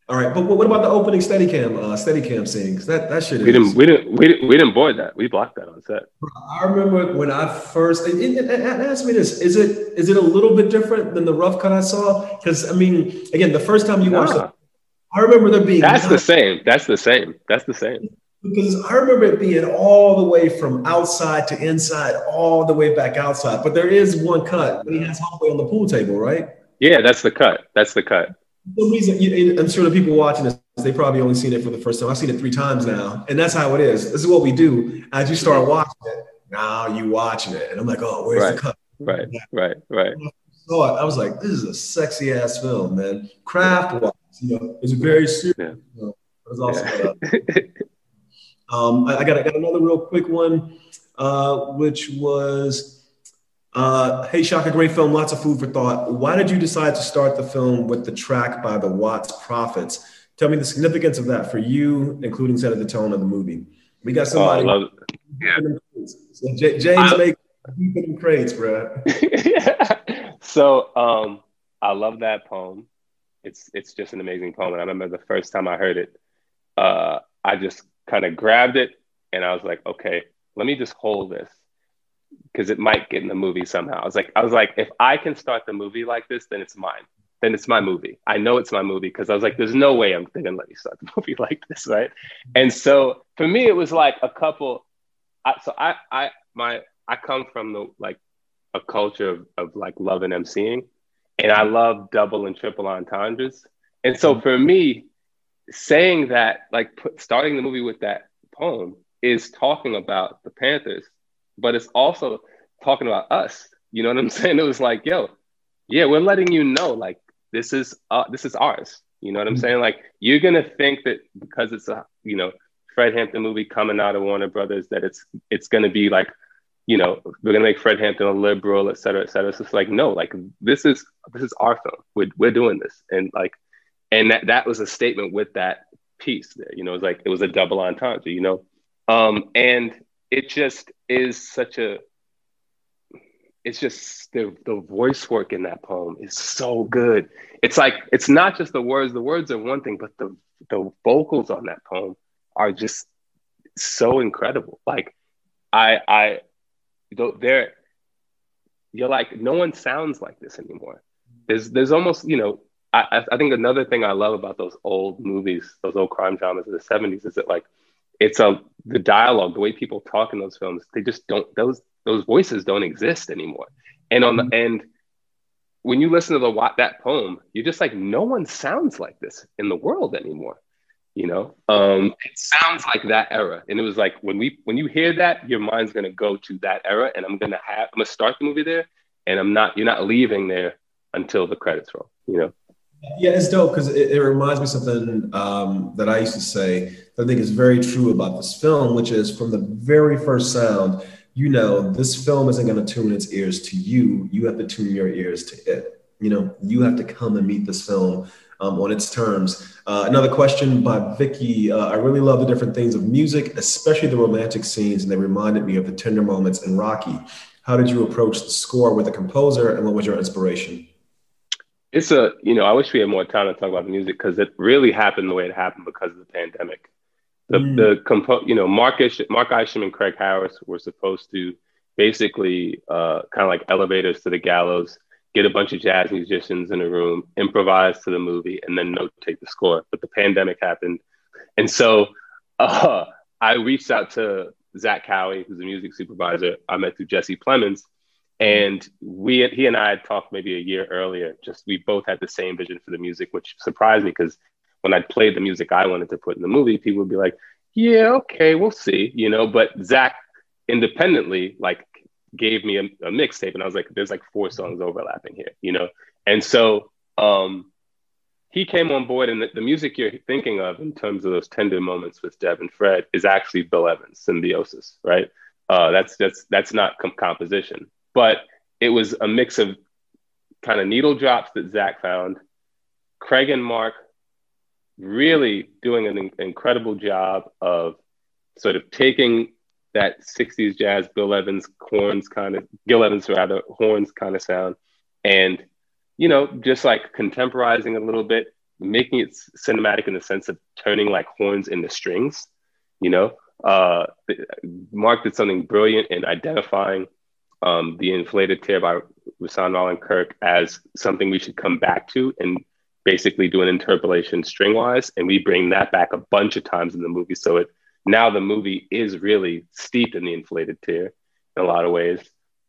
All right, but what about the opening Steadicam, uh, Steadicam scenes? That that shit. We didn't, we didn't, we didn't, we didn't void that. We blocked that on set. I remember when I first. And, and, and ask me this: Is it is it a little bit different than the rough cut I saw? Because I mean, again, the first time you nah. watched it, I remember there being. That's the same. That's the same. That's the same. Because I remember it being all the way from outside to inside, all the way back outside. But there is one cut when he has Homeboy on the pool table, right? Yeah, that's the cut. That's the cut. Some reason, you, I'm sure the people watching this, they probably only seen it for the first time. I've seen it three times now, and that's how it is. This is what we do. As you start watching it, now you watching it, and I'm like, oh, where's right. the cut? Right, right, right. So I was like, this is a sexy ass film, man. Craft wise, you know, it's very serious. Yeah. You know, it's also. Yeah. Um, I, I, got, I got another real quick one, uh, which was, uh, hey Shaka, great film, lots of food for thought. Why did you decide to start the film with the track by the Watts Prophets? Tell me the significance of that for you, including setting the tone of the movie. We got somebody. Oh, yeah. So J- James I, make deep in crates, bro. yeah. so um, I love that poem. It's it's just an amazing poem. And I remember the first time I heard it, uh, I just kind of grabbed it and I was like, okay, let me just hold this because it might get in the movie somehow. I was like, I was like, if I can start the movie like this, then it's mine. Then it's my movie. I know it's my movie because I was like, there's no way I'm gonna let you start the movie like this, right? And so for me, it was like a couple. I, so I, I, my, I come from the like a culture of, of like loving emceeing, and I love double and triple entendres. And so mm-hmm. for me, saying that, like put, starting the movie with that poem is talking about the Panthers, but it's also talking about us. You know what I'm saying? It was like, yo, yeah, we're letting you know, like this is uh, this is ours. You know what I'm mm-hmm. saying? Like you're gonna think that because it's a you know Fred Hampton movie coming out of Warner Brothers that it's it's gonna be like you know we're gonna make Fred Hampton a liberal, et cetera, et cetera. So it's like no, like this is this is our film. We're we're doing this, and like and that that was a statement with that piece there. You know, it was like it was a double entendre. You know, um, and it just is such a. It's just the the voice work in that poem is so good. It's like it's not just the words. The words are one thing, but the the vocals on that poem are just so incredible. Like I I they're you're like no one sounds like this anymore. There's there's almost you know I, I think another thing I love about those old movies, those old crime dramas of the 70s, is that like it's a the dialogue, the way people talk in those films, they just don't those those voices don't exist anymore. And on the mm-hmm. end, when you listen to the that poem, you're just like, no one sounds like this in the world anymore. You know, um, it sounds like that era, and it was like when we when you hear that, your mind's gonna go to that era, and I'm gonna have I'm gonna start the movie there, and I'm not you're not leaving there until the credits roll. You know. Yeah, it's dope because it, it, reminds me something um, that I used to say that I think is very true about this film, which is from the very first sound, you know, this film isn't going to tune its ears to you. You have to tune your ears to it. You know, you have to come and meet this film um, on its terms. Uh, another question by Vicky. Uh, I really love the different things of music, especially the romantic scenes, and they reminded me of the tender moments in Rocky. How did you approach the score with the composer, and what was your inspiration? it's a you know i wish we had more time to talk about the music because it really happened the way it happened because of the pandemic the mm. the compo you know mark Ish- mark isham and craig harris were supposed to basically uh, kind of like elevators to the gallows get a bunch of jazz musicians in a room improvise to the movie and then note take the score but the pandemic happened and so uh, i reached out to zach cowie who's a music supervisor i met through jesse plemons and we, he and I had talked maybe a year earlier. Just we both had the same vision for the music, which surprised me because when I'd played the music I wanted to put in the movie, people would be like, "Yeah, okay, we'll see," you know. But Zach independently like gave me a, a mixtape, and I was like, "There's like four songs overlapping here," you know. And so um, he came on board, and the, the, music you're thinking of in terms of those tender moments with Deb and Fred is actually Bill Evans' Symbiosis, right? Uh, that's that's that's not com- composition, but it was a mix of kind of needle drops that Zach found, Craig and Mark really doing an incredible job of sort of taking that 60s jazz Bill Evans horns kind of Gil Evans rather horns kind of sound and you know just like contemporizing a little bit making it cinematic in the sense of turning like horns into strings you know? Uh, Mark did something brilliant in identifying um, the inflated tear by Rahsaan Roland Kirk as something we should come back to and basically do an interpolation string wise. And we bring that back a bunch of times in the movie. So it now the movie is really steeped in the inflated tear in a lot of ways.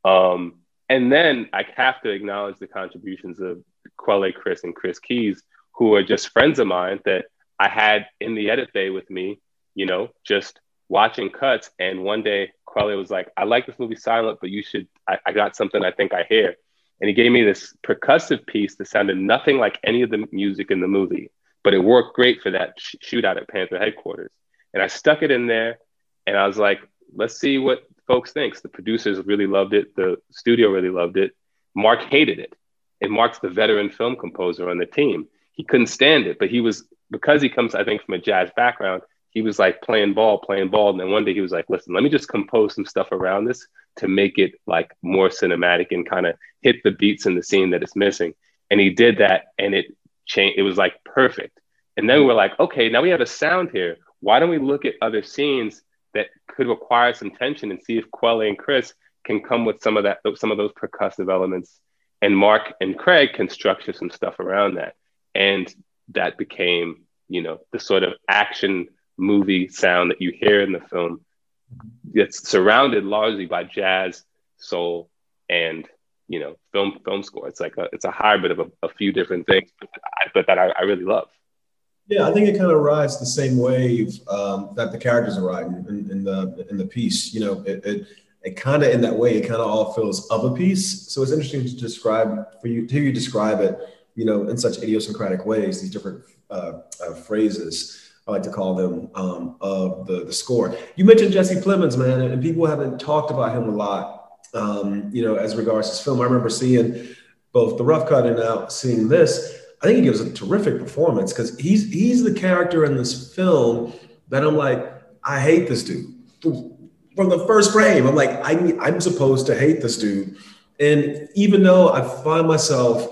Um, and then I have to acknowledge the contributions of Quelle Chris and Chris Keys, who are just friends of mine that I had in the edit bay with me, you know, just watching cuts. And one day Quelle was like, I like this movie silent, but you should, I, I got something I think I hear. And he gave me this percussive piece that sounded nothing like any of the music in the movie, but it worked great for that sh- shootout at Panther headquarters. And I stuck it in there and I was like, let's see what folks thinks. The producers really loved it. The studio really loved it. Mark hated it. And Mark's the veteran film composer on the team. He couldn't stand it, but he was, because he comes, I think, from a jazz background, he was like playing ball, playing ball. And then one day he was like, listen, let me just compose some stuff around this to make it like more cinematic and kind of hit the beats in the scene that it's missing. And he did that and it changed. It was like perfect. And then we're like, okay, now we have a sound here. Why don't we look at other scenes that could require some tension and see if Quelle and Chris can come with some of that, some of those percussive elements. And Mark and Craig can structure some stuff around that. And that became, you know, the sort of action movie sound that you hear in the film. It's surrounded largely by jazz, soul, and you know film film score. It's like a it's a hybrid of a, a few different things, but, I, but that I, I, really love. Yeah, I think it kind of rides the same wave um, that the characters are riding in, in, the in the piece. You know, it, it, it kind of in that way, it kind of all feels of a piece. So it's interesting to describe for you to you describe it. You know, in such idiosyncratic ways, these different uh, uh, phrases. I like to call them, um, of the, the score. You mentioned Jesse Plemons, man, and people haven't talked about him a lot, um, you know, as regards his film. I remember seeing both the rough cut and now seeing this. I think he gives a terrific performance because he's he's the character in this film that I'm like, I hate this dude. From the first frame, I'm like, I, I'm supposed to hate this dude. And even though I find myself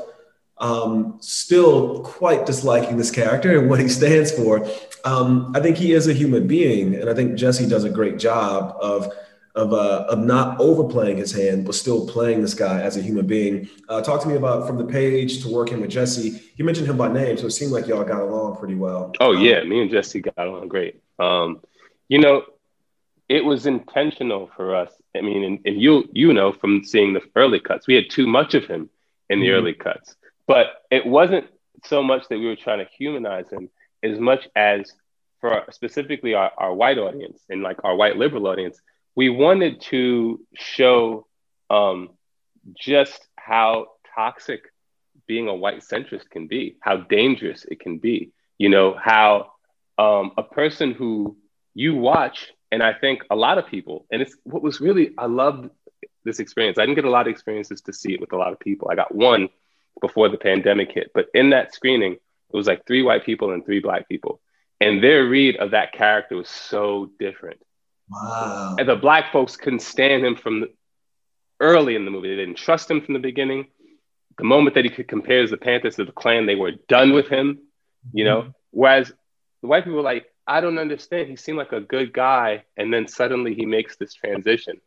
um, still quite disliking this character and what he stands for. Um, I think he is a human being, and I think Jesse does a great job of of, uh, of not overplaying his hand, but still playing this guy as a human being. Uh, talk to me about from the page to working with Jesse. You mentioned him by name, so it seemed like y'all got along pretty well. Oh yeah, me and Jesse got along great. Um, you know, it was intentional for us. I mean, and, and, you you know from seeing the early cuts, we had too much of him in the mm-hmm. early cuts. But it wasn't so much that we were trying to humanize him as much as for specifically our, our white audience and like our white liberal audience, we wanted to show um, just how toxic being a white centrist can be, how dangerous it can be. You know, how um, a person who you watch, and I think a lot of people, and it's what was really, I loved this experience. I didn't get a lot of experiences to see it with a lot of people. I got one before the pandemic hit. But in that screening, it was like three white people and three black people. And their read of that character was so different. Wow. And the black folks couldn't stand him from the, early in the movie. They didn't trust him from the beginning. The moment that he could compare the Panthers to the Klan, they were done with him, you know? Mm-hmm. Whereas the white people were like, I don't understand. He seemed like a good guy. And then suddenly he makes this transition,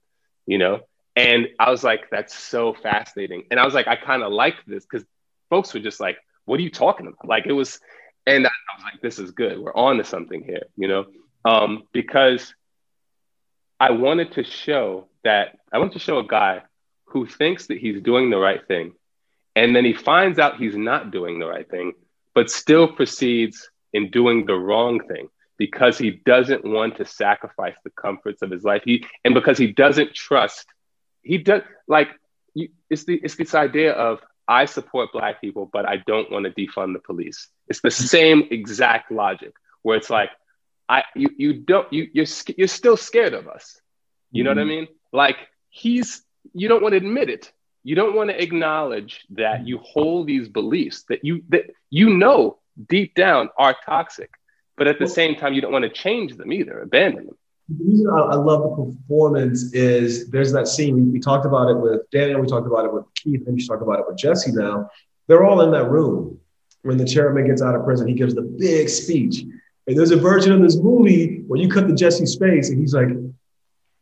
you know? And I was like, that's so fascinating. And I was like, I kind of like this because folks were just like, what are you talking about? Like it was, and I was like, this is good. We're on to something here, you know? Um, because I wanted to show that I wanted to show a guy who thinks that he's doing the right thing. And then he finds out he's not doing the right thing, but still proceeds in doing the wrong thing because he doesn't want to sacrifice the comforts of his life. He and because he doesn't trust he does like you, it's the it's this idea of I support black people, but I don't want to defund the police. It's the same exact logic where it's like, I you you don't you you're you're still scared of us. You know mm-hmm. what I mm-hmm. mean? Like he's you don't want to admit it. You don't want to acknowledge that you hold these beliefs that you that you know deep down are toxic, but at the same time you don't want to change them either, abandon them. The reason I, love the performance is there's that scene we talked about it with Daniel, we talked about it with Keith, and we talk about it with Jesse now. They're all in that room when the chairman gets out of prison. He gives the big speech, and there's a version of this movie where you cut the Jesse's face and he's like,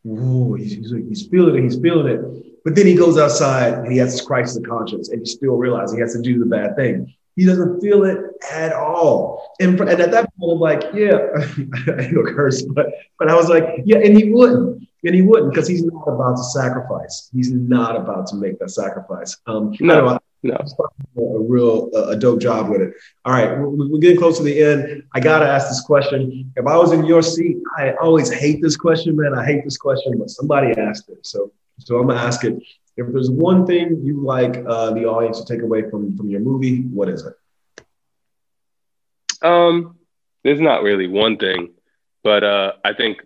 Ooh, he's, he's, he's feeling it, he's feeling it. But then he goes outside and he has this crisis of conscience and he still realizes he has to do the bad thing. He doesn't feel it at all. And, and at that point, I'm like, yeah, I feel cursed, but, but I was like, yeah, and he wouldn't. And he wouldn't because he's not about to sacrifice. He's not about to make that sacrifice. Um, no. No. A real a dope job with it. All right, we're getting close to the end. I gotta ask this question. If I was in your seat, I always hate this question, man. I hate this question, but somebody asked it, so so I'm gonna ask it. If there's one thing you like uh, the audience to take away from from your movie, what is it? Um, there's not really one thing, but uh, I think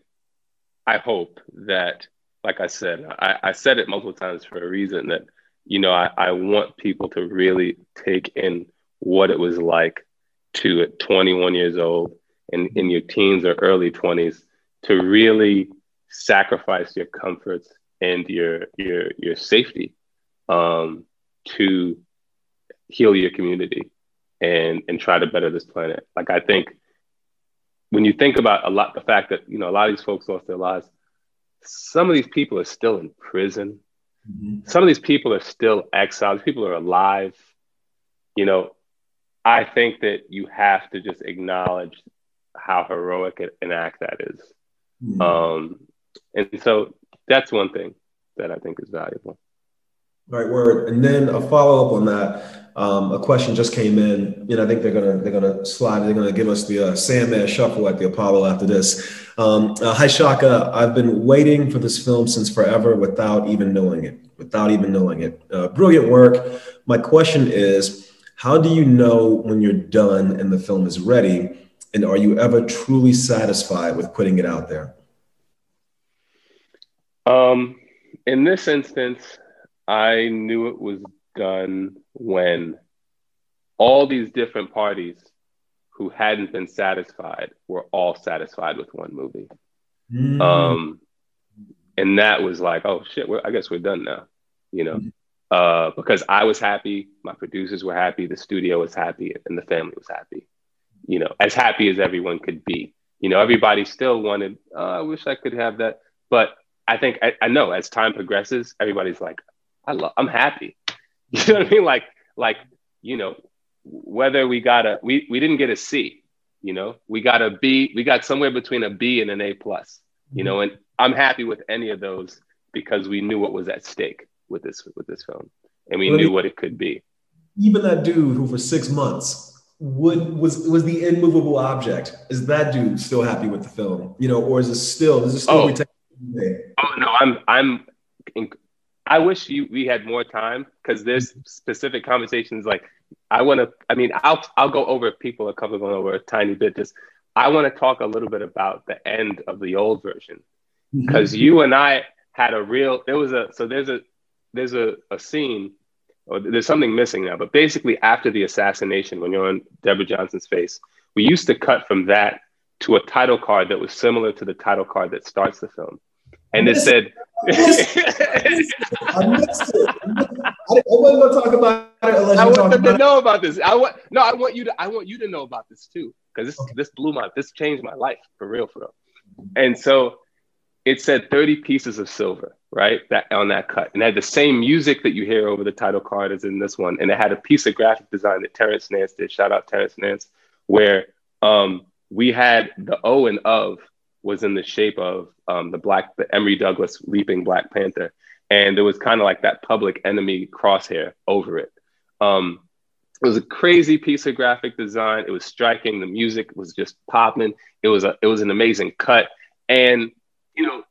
I hope that, like I said, I, I said it multiple times for a reason that you know, I, I want people to really take in what it was like to at 21 years old and in your teens or early 20s to really sacrifice your comforts and your your your safety um, to heal your community and and try to better this planet. Like I think when you think about a lot the fact that you know a lot of these folks lost their lives, some of these people are still in prison Mm-hmm. Some of these people are still exiled. People are alive. You know, I think that you have to just acknowledge how heroic an act that is. Mm-hmm. Um, and so that's one thing that I think is valuable. Right word. And then a follow up on that. Um, a question just came in, and I think they're gonna they're gonna slide. They're gonna give us the uh, Sandman shuffle at the Apollo after this. Um, uh, hi Shaka, I've been waiting for this film since forever without even knowing it. Without even knowing it. Uh, brilliant work. My question is, how do you know when you're done and the film is ready? And are you ever truly satisfied with putting it out there? Um, in this instance, I knew it was done when all these different parties who hadn't been satisfied were all satisfied with one movie. Mm. Um, and that was like, oh shit, I guess we're done now, you know, mm. uh, because I was happy, my producers were happy, the studio was happy, and the family was happy, you know, as happy as everyone could be. You know, everybody still wanted, oh, I wish I could have that. But I think, I, I know as time progresses, everybody's like, I love, I'm happy. You know what I mean? Like, like, you know, whether we got a, we, we didn't get a C, you know, we got a B, we got somewhere between a B and an A plus, you know, mm-hmm. and I'm happy with any of those because we knew what was at stake with this, with this film and we knew what it could be. Even that dude who for six months would was was the immovable object. Is that dude still happy with the film? You know, or is it still is it still oh. I'm I'm I wish you we had more time because there's specific conversations like I want to. I mean, I'll I'll go over people a couple going over a tiny bit. Just I want to talk a little bit about the end of the old version because mm-hmm. you and I had a real. There was a so there's a there's a, a scene or there's something missing now. But basically, after the assassination, when you're on Deborah Johnson's face, we used to cut from that to a title card that was similar to the title card that starts the film and it said, I missed it. I, wasn't going to talk about it unless I want them to know about this. I want no, I want you to. I want you to know about this too, because this okay. this blew my, this changed my life for real, for real. And so, it said 30 pieces of silver, right? That on that cut, and had the same music that you hear over the title card as in this one, and it had a piece of graphic design that Terrence Nance did. Shout out Terrence Nance, where um, we had the O and of was in the shape of um, the black, the Emory Douglas leaping Black Panther, and there was kind of like that public enemy crosshair over it. Um, it was a crazy piece of graphic design. It was striking. The music was just popping. It was a, it was an amazing cut, and you know,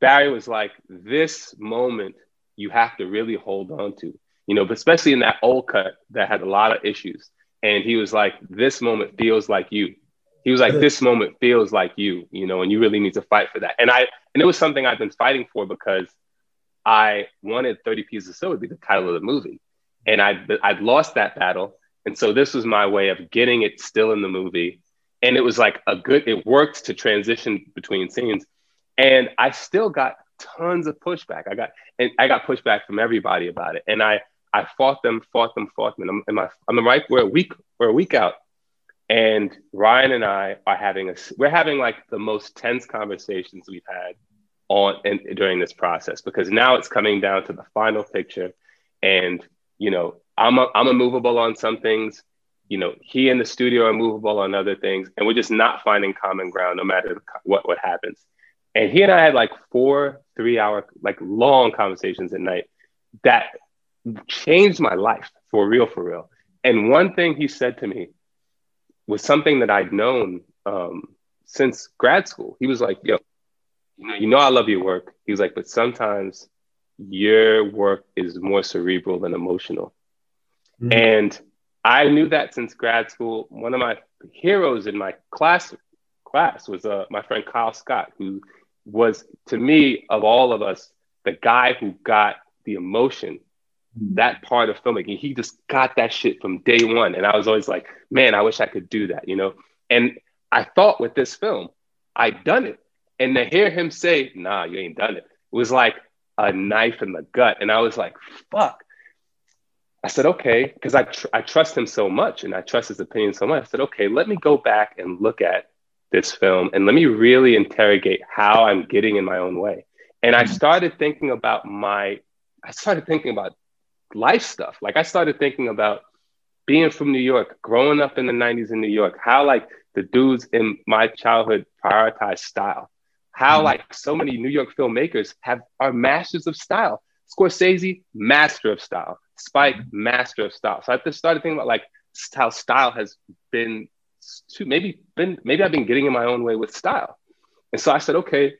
Barry was like, "This moment you have to really hold on to you know, but especially in that old cut that had a lot of issues. And he was like, this moment feels like you. He was like, this moment feels like you, you know, and you really need to fight for that. And I, and it was something I've been fighting for because I wanted 30 Pieces of Silver to be the title of the movie. And I, I'd lost that battle. And so this was my way of getting it still in the movie. And it was like a good, it worked to transition between scenes. And I still got tons of pushback. I got, and I got pushback from everybody about it. And I, I fought them, fought them, fought them. And I'm, my, I'm right. We're a week, we're a week out, and Ryan and I are having a, we're having like the most tense conversations we've had on and during this process because now it's coming down to the final picture, and you know I'm a, I'm immovable on some things, you know he and the studio are movable on other things, and we're just not finding common ground no matter what what happens. And he and I had like four three hour like long conversations at night that changed my life for real, for real. And one thing he said to me was something that I'd known um, since grad school. He was like, yo, you know, you know, I love your work. He was like, but sometimes your work is more cerebral than emotional. Mm-hmm. And I knew that since grad school. One of my heroes in my class class was uh, my friend Kyle Scott, who was to me of all of us the guy who got the emotion that part of filmmaking. He just got that shit from day one. And I was always like, man, I wish I could do that, you know? And I thought with this film, I'd done it. And to hear him say, nah, you ain't done it, was like a knife in the gut. And I was like, fuck. I said, okay, because I, tr- I trust him so much and I trust his opinion so much. I said, okay, let me go back and look at this film and let me really interrogate how I'm getting in my own way. And I mm-hmm. started thinking about my, I started thinking about life stuff. Like I started thinking about being from New York, growing up in the 90s in New York, how like the dudes in my childhood prioritize style. How mm-hmm. like so many New York filmmakers have are masters of style. Scorsese, master of style. Spike, mm-hmm. master of style. So I just started thinking about like how style has been to maybe been maybe I've been getting in my own way with style. And so I said, okay,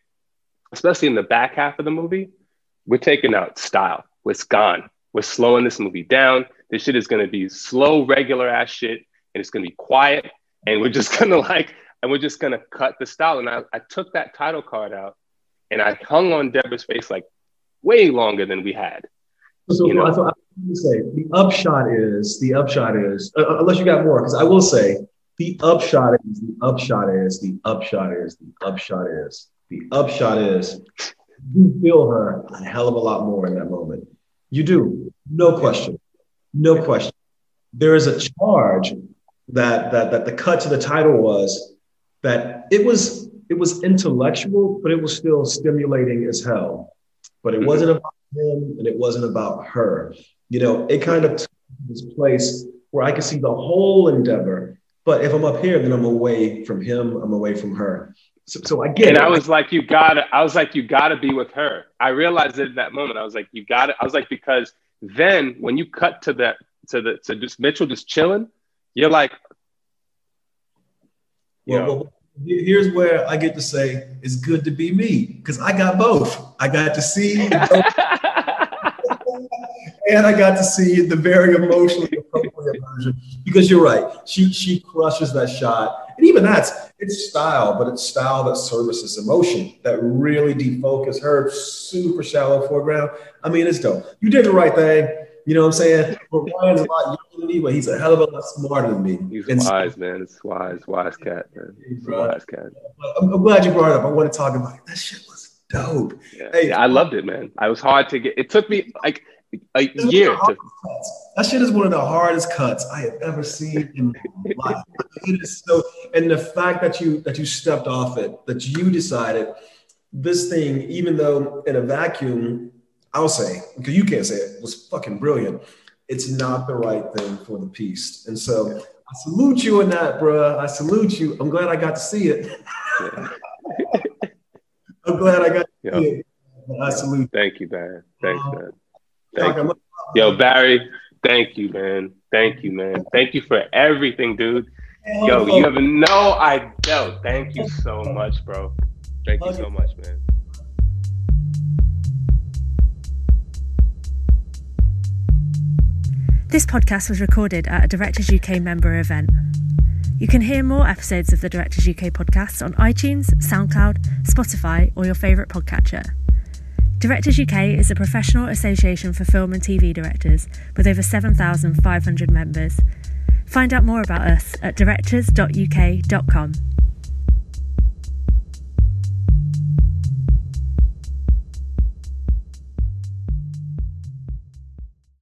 especially in the back half of the movie, we're taking out style. It's gone. We're slowing this movie down. This shit is gonna be slow, regular ass shit, and it's gonna be quiet. And we're just gonna like, and we're just gonna cut the style. And I, I took that title card out and I hung on Deborah's face like way longer than we had. So, you know? I say the upshot is the upshot is uh, uh unless you got more, because I will say the upshot is the upshot is the upshot is the upshot is the upshot is you feel her a hell of a lot more in that moment. You do, no question, no question. There is a charge that that that the cut to the title was that it was it was intellectual, but it was still stimulating as hell. But it mm-hmm. wasn't about him and it wasn't about her. You know, it kind of took this place where I could see the whole endeavor. But if I'm up here, then I'm away from him, I'm away from her. So, so I get and it. I was like, you gotta, I was like, you gotta be with her. I realized it in that moment. I was like, you gotta, I was like, because then when you cut to that, to the, to just Mitchell just chilling, you're like, you well, well, here's where I get to say it's good to be me because I got both. I got to see and I got to see the very emotionally appropriate version because you're right. She she crushes that shot, and even that's it's style, but it's style that services emotion that really defocus her super shallow foreground. I mean, it's dope. You did the right thing. You know what I'm saying? But Ryan's a lot younger than me, but he's a hell of a lot smarter than me. He's and wise, man. It's wise, wise cat, man. He's wise cat. I'm, I'm, glad you brought it up. I want to talk about it. That shit was dope. Yeah. Hey, yeah, I loved it, man. I was hard to get. It took me like a year. To... That shit is one of the hardest cuts I have ever seen in my life. It is so, and the fact that you that you stepped off it, that you decided this thing, even though in a vacuum, I'll say because you can't say it was fucking brilliant. It's not the right thing for the piece, and so I salute you in that, bruh. I salute you. I'm glad I got to see it. I'm glad I got to see it. I salute. Thank you, man. Thanks, um, man. Thank you. Yo, Barry, thank you, man. Thank you, man. Thank you for everything, dude. Yo, you have no idea. Thank you so much, bro. Thank you so much, man. This podcast was recorded at a Directors UK member event. You can hear more episodes of the Directors UK podcast on iTunes, SoundCloud, Spotify, or your favourite podcatcher. Directors UK is a professional association for film and TV directors with over 7,500 members. Find out more about us at directors.uk.com.